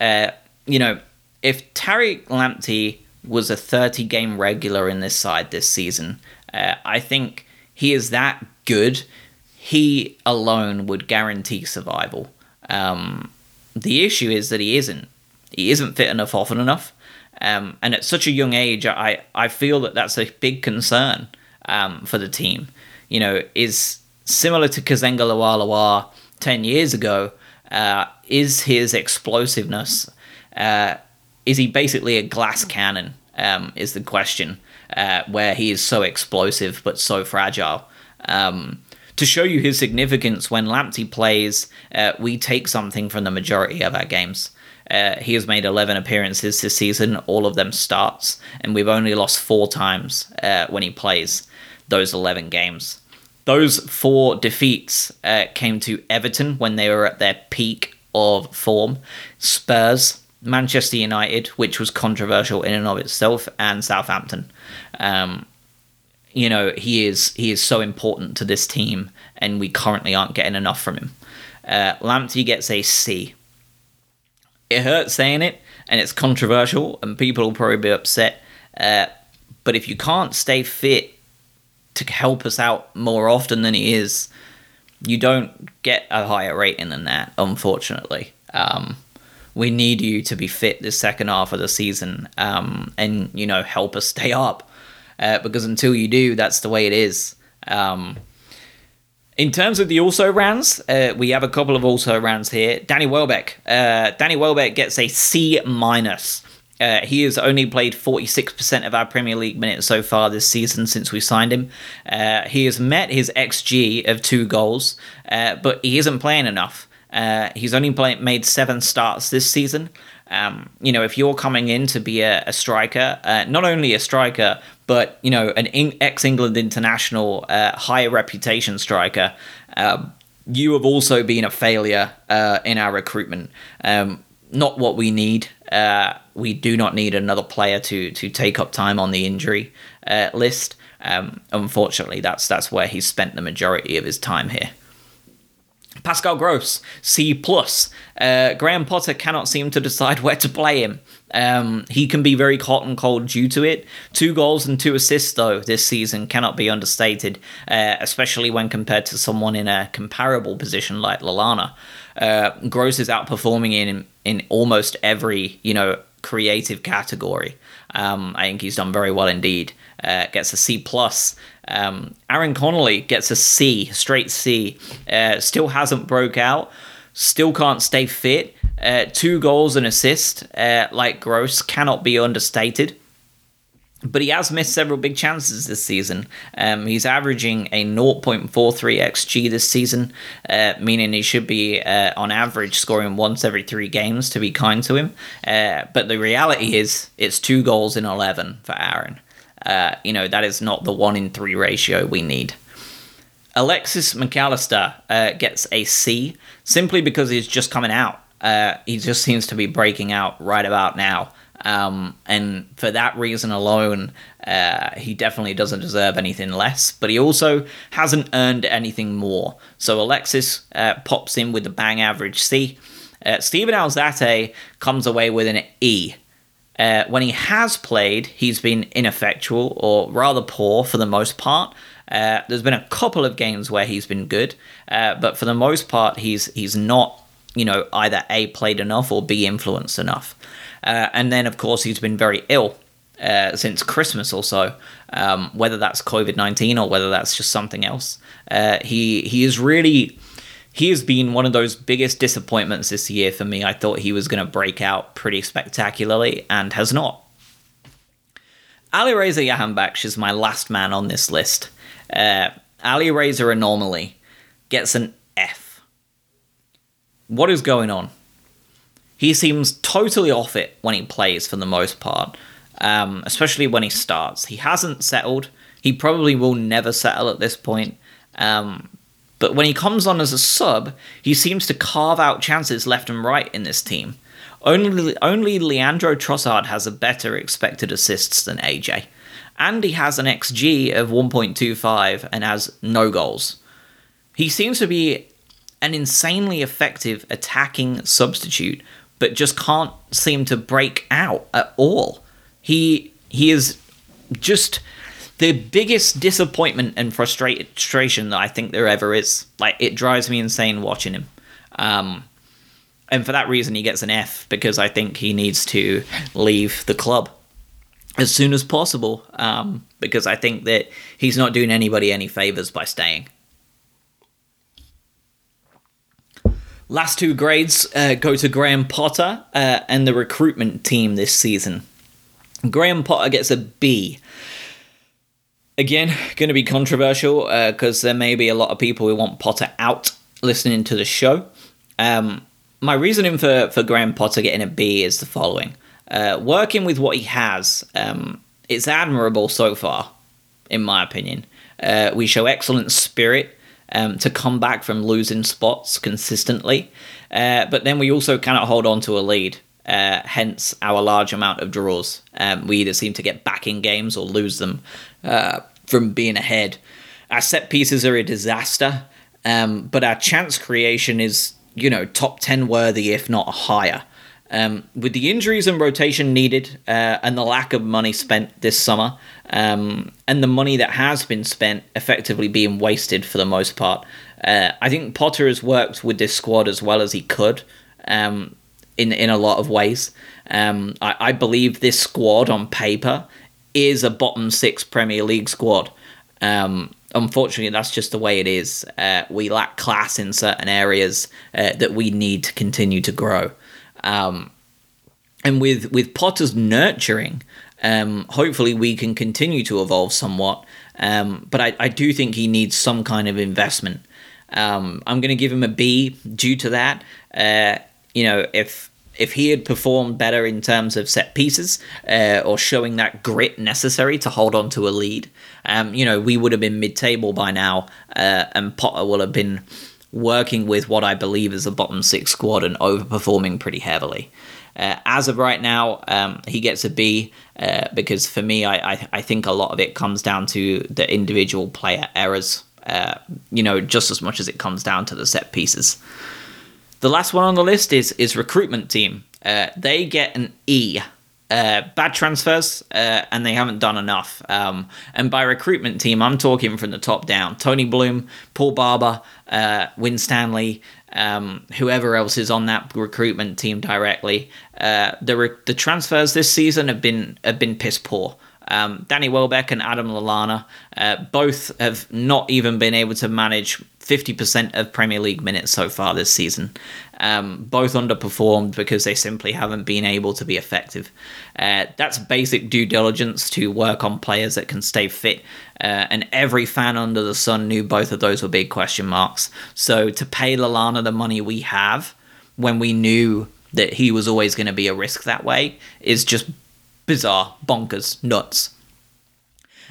Uh, you know, if Tariq Lamptey was a 30 game regular in this side this season, uh, I think he is that good. He alone would guarantee survival. Um, the issue is that he isn't. He isn't fit enough often enough. Um, and at such a young age, I, I feel that that's a big concern um, for the team. You know, is similar to Kazenga LuaLua 10 years ago, uh, is his explosiveness, uh, is he basically a glass cannon, um, is the question, uh, where he is so explosive but so fragile. Um, to show you his significance, when Lamptey plays, uh, we take something from the majority of our games. Uh, he has made 11 appearances this season, all of them starts, and we've only lost four times uh, when he plays those 11 games. Those four defeats uh, came to Everton when they were at their peak of form, Spurs, Manchester United, which was controversial in and of itself, and Southampton. Um, you know, he is he is so important to this team, and we currently aren't getting enough from him. Uh, Lamptey gets a C it hurts saying it, and it's controversial, and people will probably be upset. Uh, but if you can't stay fit to help us out more often than he is, you don't get a higher rating than that, unfortunately. Um, we need you to be fit this second half of the season um, and, you know, help us stay up. Uh, because until you do, that's the way it is. Um, in terms of the also rounds, uh, we have a couple of also rounds here. Danny Welbeck. Uh, Danny Welbeck gets a C minus. Uh, he has only played 46% of our Premier League minutes so far this season since we signed him. Uh, he has met his XG of two goals, uh, but he isn't playing enough. Uh, he's only play- made seven starts this season. Um, you know, if you're coming in to be a, a striker, uh, not only a striker, but you know, an in- ex-England international, uh, high reputation striker, uh, you have also been a failure uh, in our recruitment. Um, not what we need. Uh, we do not need another player to to take up time on the injury uh, list. Um, unfortunately, that's that's where he's spent the majority of his time here. Pascal Gross, C plus. Uh, Graham Potter cannot seem to decide where to play him. Um, he can be very hot and cold due to it. Two goals and two assists, though, this season cannot be understated, uh, especially when compared to someone in a comparable position like Lallana. Uh, Gross is outperforming in in almost every you know creative category. Um, I think he's done very well indeed. Uh, gets a C plus. Um, Aaron Connolly gets a C, straight C. Uh, still hasn't broke out. Still can't stay fit. Uh, two goals and assist, uh, like Gross, cannot be understated. But he has missed several big chances this season. Um, he's averaging a 0.43 xG this season, uh, meaning he should be uh, on average scoring once every three games to be kind to him. Uh, but the reality is, it's two goals in 11 for Aaron. Uh, you know, that is not the one in three ratio we need. Alexis McAllister uh, gets a C simply because he's just coming out. Uh, he just seems to be breaking out right about now. Um, and for that reason alone, uh, he definitely doesn't deserve anything less, but he also hasn't earned anything more. So Alexis uh, pops in with a bang average C. Uh, Steven Alzate comes away with an E. Uh, when he has played, he's been ineffectual or rather poor for the most part. Uh, there's been a couple of games where he's been good, uh, but for the most part, he's he's not you know either a played enough or b influenced enough. Uh, and then of course he's been very ill uh, since Christmas or so. Um, whether that's COVID nineteen or whether that's just something else, uh, he he is really he has been one of those biggest disappointments this year for me. I thought he was going to break out pretty spectacularly and has not. Ali Reza Jahanbakhsh is my last man on this list. Uh, Ali Reza anomaly gets an F. What is going on? He seems totally off it when he plays for the most part, um, especially when he starts. He hasn't settled. He probably will never settle at this point. Um, but when he comes on as a sub, he seems to carve out chances left and right in this team. Only, only Leandro Trossard has a better expected assists than AJ. And he has an XG of 1.25 and has no goals. He seems to be an insanely effective attacking substitute, but just can't seem to break out at all. He he is just the biggest disappointment and frustration that I think there ever is. Like it drives me insane watching him. Um, and for that reason, he gets an F because I think he needs to leave the club as soon as possible. Um, because I think that he's not doing anybody any favors by staying. Last two grades uh, go to Graham Potter uh, and the recruitment team this season. Graham Potter gets a B again, going to be controversial because uh, there may be a lot of people who want Potter out listening to the show. Um, my reasoning for, for Graham Potter getting a B is the following. Uh, working with what he has, um, it's admirable so far, in my opinion. Uh, we show excellent spirit um, to come back from losing spots consistently, uh, but then we also cannot hold on to a lead. Uh, hence our large amount of draws. Um, we either seem to get back in games or lose them uh, from being ahead. Our set pieces are a disaster, um, but our chance creation is, you know, top 10 worthy, if not higher. Um, with the injuries and rotation needed, uh, and the lack of money spent this summer, um, and the money that has been spent effectively being wasted for the most part, uh, I think Potter has worked with this squad as well as he could. Um, in in a lot of ways. Um, I, I believe this squad on paper is a bottom six Premier League squad. Um, unfortunately, that's just the way it is. Uh, we lack class in certain areas uh, that we need to continue to grow. Um, and with with Potter's nurturing, um, hopefully we can continue to evolve somewhat. Um, but I, I do think he needs some kind of investment. Um, I'm going to give him a B due to that. Uh, you know, if if he had performed better in terms of set pieces uh, or showing that grit necessary to hold on to a lead, um, you know, we would have been mid-table by now, uh, and Potter will have been working with what I believe is a bottom six squad and overperforming pretty heavily. Uh, as of right now, um, he gets a B uh, because for me, I, I, I think a lot of it comes down to the individual player errors. Uh, you know, just as much as it comes down to the set pieces. The last one on the list is is recruitment team. Uh, they get an E. Uh, bad transfers, uh, and they haven't done enough. Um, and by recruitment team, I'm talking from the top down. Tony Bloom, Paul Barber, uh, Winstanley, um, whoever else is on that recruitment team directly. Uh, the re- the transfers this season have been have been piss poor. Um, Danny Welbeck and Adam Lallana uh, both have not even been able to manage 50% of Premier League minutes so far this season. Um, both underperformed because they simply haven't been able to be effective. Uh, that's basic due diligence to work on players that can stay fit. Uh, and every fan under the sun knew both of those were big question marks. So to pay Lallana the money we have when we knew that he was always going to be a risk that way is just bizarre, bonkers, nuts.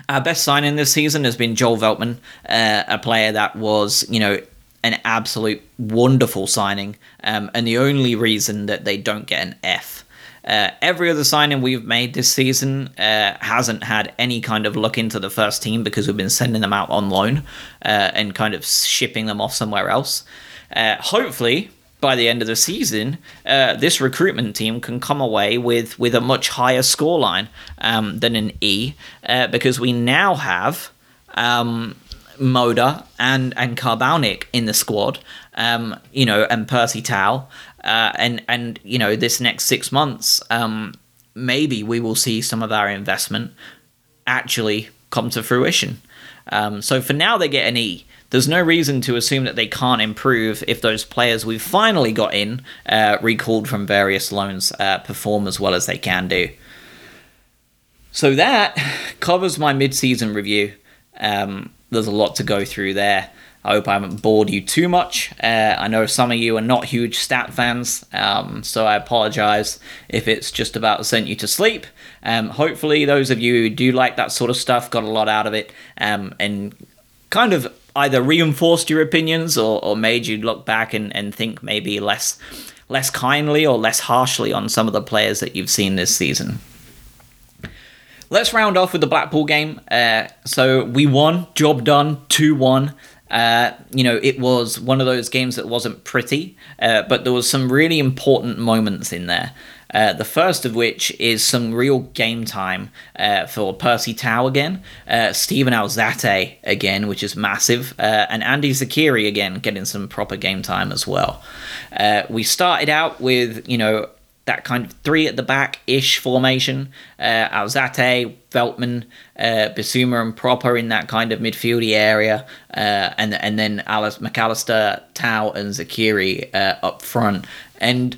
Our best signing this season has been Joel Veltman, uh, a player that was, you know, an absolute wonderful signing, um, and the only reason that they don't get an F. Uh, every other signing we've made this season uh, hasn't had any kind of look into the first team because we've been sending them out on loan uh, and kind of shipping them off somewhere else. Uh, hopefully, by the end of the season, uh, this recruitment team can come away with with a much higher scoreline um, than an E, uh, because we now have um, Moder and and Karbownik in the squad, um, you know, and Percy Tau, uh, and and you know this next six months, um, maybe we will see some of our investment actually come to fruition. Um, so for now, they get an E there's no reason to assume that they can't improve if those players we've finally got in, uh, recalled from various loans, uh, perform as well as they can do. So that covers my mid-season review. Um, there's a lot to go through there. I hope I haven't bored you too much. Uh, I know some of you are not huge stat fans, um, so I apologize if it's just about sent you to sleep. Um, hopefully, those of you who do like that sort of stuff got a lot out of it um, and kind of either reinforced your opinions or, or made you look back and, and think maybe less less kindly or less harshly on some of the players that you've seen this season. Let's round off with the Blackpool game. Uh, so we won, job done, 2 1. Uh, you know, it was one of those games that wasn't pretty, uh, but there was some really important moments in there. Uh, the first of which is some real game time uh, for Percy Tau again, uh, Steven Alzate again, which is massive, uh, and Andi Zeqiri again getting some proper game time as well. we started out with, you know, that kind of three at the back ish formation. Uh, Alzate, Veltman, uh, Bissouma, and Propper in that kind of midfieldy area, uh, and and then Alice McAllister, Tau, and Zeqiri uh, up front. And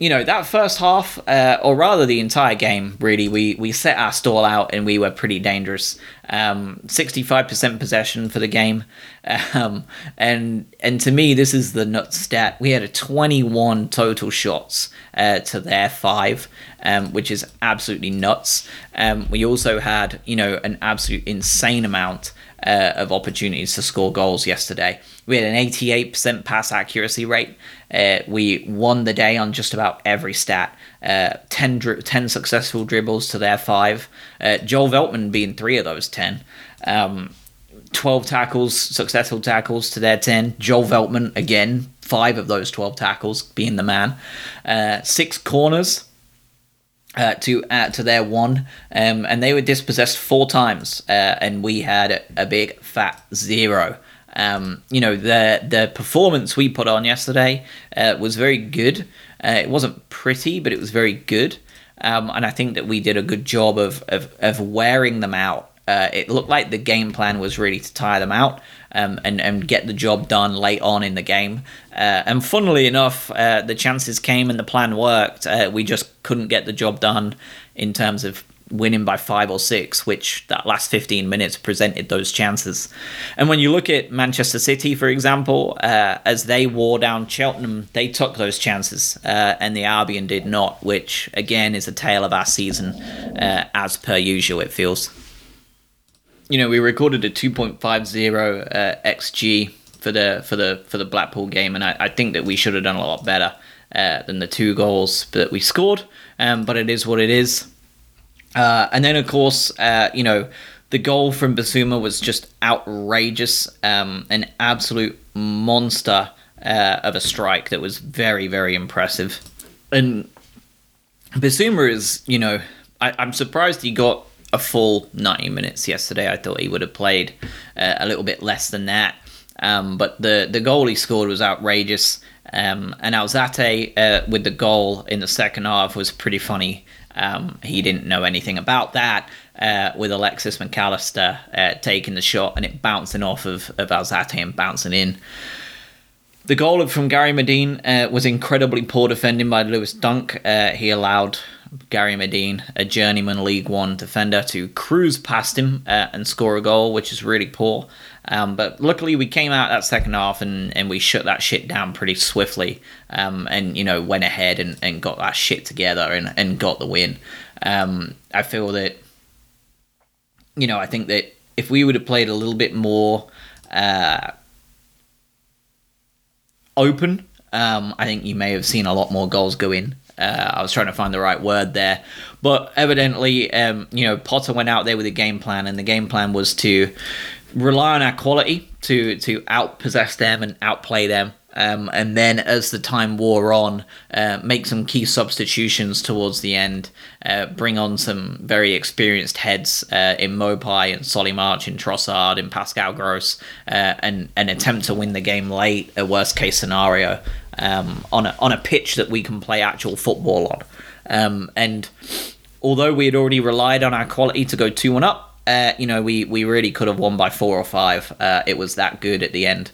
you know that first half, uh, or rather the entire game, really, we we set our stall out and we were pretty dangerous. Um, 65% possession for the game, um, and and to me this is the nut stat. We had a 21 total shots uh, to their five, um, which is absolutely nuts. Um, we also had you know an absolute insane amount uh, of opportunities to score goals yesterday. We had an 88% pass accuracy rate. Uh, we won the day on just about every stat. Uh, 10, dri- 10 successful dribbles to their five. Uh, Joel Veltman being three of those 10. Um, 12 tackles, successful tackles to their 10. Joel Veltman, again, five of those 12 tackles being the man. Uh, six corners, uh, to uh, to their one, um, and they were dispossessed four times, uh, and we had a, big fat zero. Um, you know the the performance we put on yesterday uh, was very good. Uh, it wasn't pretty, but it was very good, um, and I think that we did a good job of of, of wearing them out. Uh, it looked like the game plan was really to tire them out um, and and get the job done late on in the game. Uh, and funnily enough, uh, the chances came and the plan worked. Uh, we just couldn't get the job done in terms of winning by five or six, which that last 15 minutes presented those chances. And when you look at Manchester City, for example, uh, as they wore down Cheltenham, they took those chances, uh, and the Albion did not, which again is a tale of our season, uh, as per usual, it feels you know, we recorded a 2.50 uh, xg for the for the for the Blackpool game, and I, I think that we should have done a lot better uh, than the two goals that we scored. Um, but it is what it is. Uh, and then, of course, uh, you know, the goal from Bissouma was just outrageous, um, an absolute monster uh, of a strike that was very, very impressive. And Bissouma is, you know, I, I'm surprised he got a full 90 minutes yesterday. I thought he would have played uh, a little bit less than that. Um, but the, the goal he scored was outrageous. Um, and Alzate uh, with the goal in the second half was pretty funny. Um, he didn't know anything about that uh, with Alexis McAllister uh, taking the shot and it bouncing off of, of Alzate and bouncing in. The goal from Gary Madine uh, was incredibly poor defending by Lewis Dunk. Uh, he allowed Gary Madine, a journeyman League One defender, to cruise past him uh, and score a goal, which is really poor. Um, but luckily, we came out that second half and, and we shut that shit down pretty swiftly um, and, you know, went ahead and, and got that shit together and, and got the win. Um, I feel that, you know, I think that if we would have played a little bit more uh, open, um, I think you may have seen a lot more goals go in. Uh, I was trying to find the right word there, but evidently, um, you know, Potter went out there with a game plan, and the game plan was to rely on our quality to to outpossess them and outplay them. Um, and then, as the time wore on, uh, make some key substitutions towards the end. Uh, bring on some very experienced heads uh, in Maupay and Solly March and Trossard and Pascal Gross, uh, and and attempt to win the game late. A worst case scenario, um, on a on a pitch that we can play actual football on. Um, and although we had already relied on our quality to go two one up, Uh, you know, we we really could have won by four or five. Uh, it was that good at the end.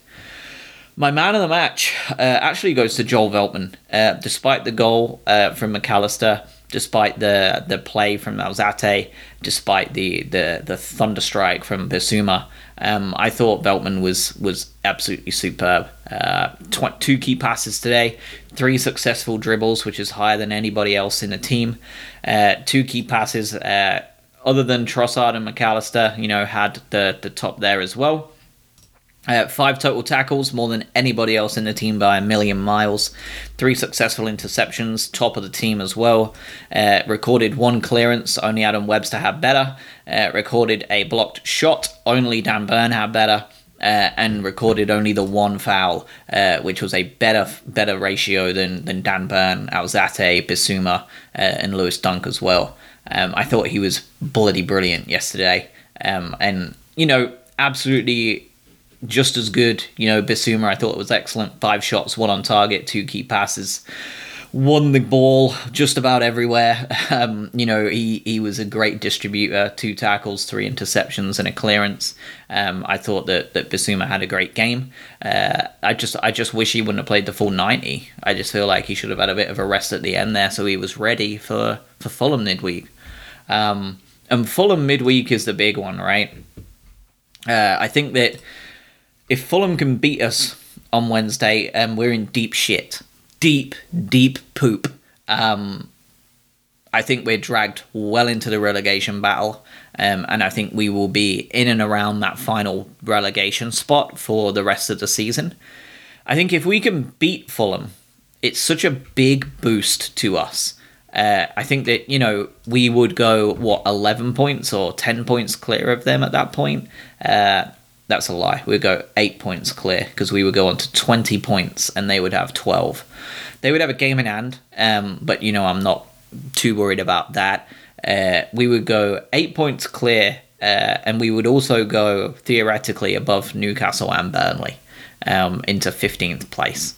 My man of the match uh, actually goes to Joel Veltman. Uh, despite the goal uh, from McAllister, despite the the play from Alzate, despite the the the thunder strike from Bissouma, um, I thought Veltman was was absolutely superb. Uh, tw- two key passes today, three successful dribbles, which is higher than anybody else in the team. Uh, two key passes. Uh, other than Trossard and McAllister, you know, had the the top there as well. Uh, five total tackles, more than anybody else in the team by a million miles. Three successful interceptions, top of the team as well. Uh, recorded one clearance, only Adam Webster had better. Uh, recorded a blocked shot, only Dan Burn had better. Uh, and recorded only the one foul, uh, which was a better better ratio than, than Dan Burn, Alzate, Bissouma, uh, and Lewis Dunk as well. Um, I thought he was bloody brilliant yesterday. Um, and, you know, absolutely just as good. You know, Bissouma, I thought it was excellent. Five shots, one on target, two key passes. Won the ball just about everywhere. Um, you know, he, he was a great distributor. Two tackles, three interceptions, and a clearance. Um, I thought that that Bissouma had a great game. Uh, I just I just wish he wouldn't have played the full ninety. I just feel like he should have had a bit of a rest at the end there, so he was ready for for Fulham midweek. Um, and Fulham midweek is the big one, right? Uh, I think that if Fulham can beat us on Wednesday, um, we're in deep shit, deep, deep poop. Um, I think we're dragged well into the relegation battle, um, and I think we will be in and around that final relegation spot for the rest of the season. I think if we can beat Fulham, it's such a big boost to us. Uh, I think that you know we would go what eleven points or ten points clear of them at that point. Uh, that's a lie. We'd go eight points clear because we would go on to 20 points and they would have 12. They would have a game in hand, um, but you know, I'm not too worried about that. Uh, we would go eight points clear, uh, and we would also go theoretically above Newcastle and Burnley um, into 15th place.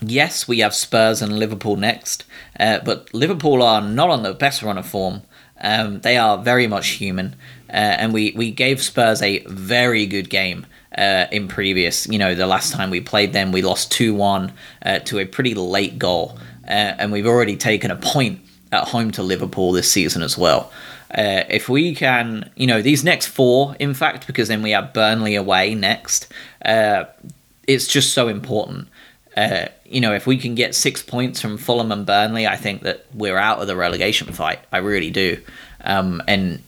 Yes, we have Spurs and Liverpool next, uh, but Liverpool are not on the best run of form. Um, they are very much human, uh, and we we gave Spurs a very good game. Uh, in previous, you know, the last time we played them, we lost 2 1 uh, to a pretty late goal. Uh, and we've already taken a point at home to Liverpool this season as well. Uh, if we can, you know, these next four, in fact, because then we have Burnley away next, uh, it's just so important. Uh, you know, if we can get six points from Fulham and Burnley, I think that we're out of the relegation fight. I really do. Um, and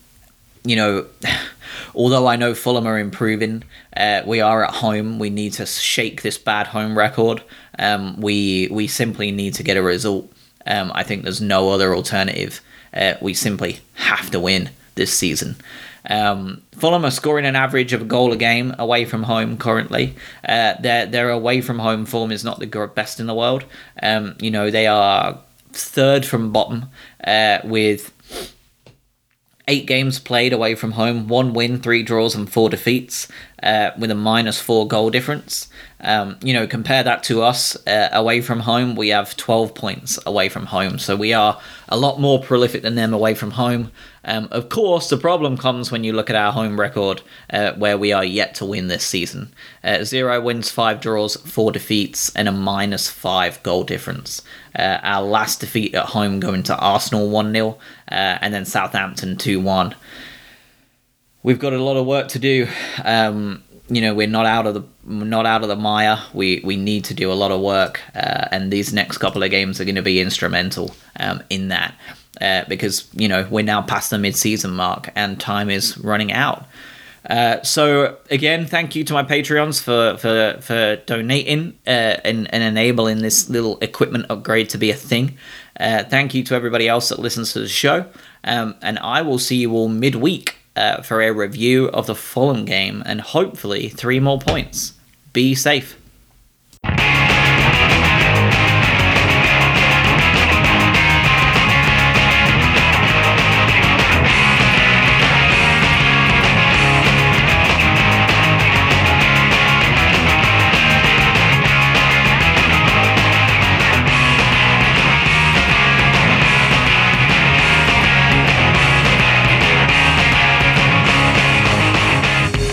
you know, although I know Fulham are improving, uh, we are at home. We need to shake this bad home record. Um, we we simply need to get a result. Um, I think there's no other alternative. Uh, we simply have to win this season. Um, Fulham are scoring an average of a goal a game away from home currently. Uh, their their away from home form is not the best in the world. Um, you know they are third from bottom uh, with eight games played away from home, one win, three draws, and four defeats, uh, with a minus four goal difference. Um, you know, compare that to us uh, away from home, we have 12 points away from home. So we are a lot more prolific than them away from home. Um, of course, the problem comes when you look at our home record, uh, where we are yet to win this season. Uh, zero wins, five draws, four defeats, and a minus five goal difference. Uh, our last defeat at home going to Arsenal 1 0, uh, and then Southampton 2 1. We've got a lot of work to do. Um, you know we're not out of the not out of the mire. We we need to do a lot of work, uh, and these next couple of games are going to be instrumental um, in that uh, because you know we're now past the mid-season mark and time is running out. Uh, so again, thank you to my Patreons for for for donating uh, and and enabling this little equipment upgrade to be a thing. Uh, thank you to everybody else that listens to the show, um, and I will see you all midweek uh, for a review of the Fulham game and hopefully three more points. Be safe.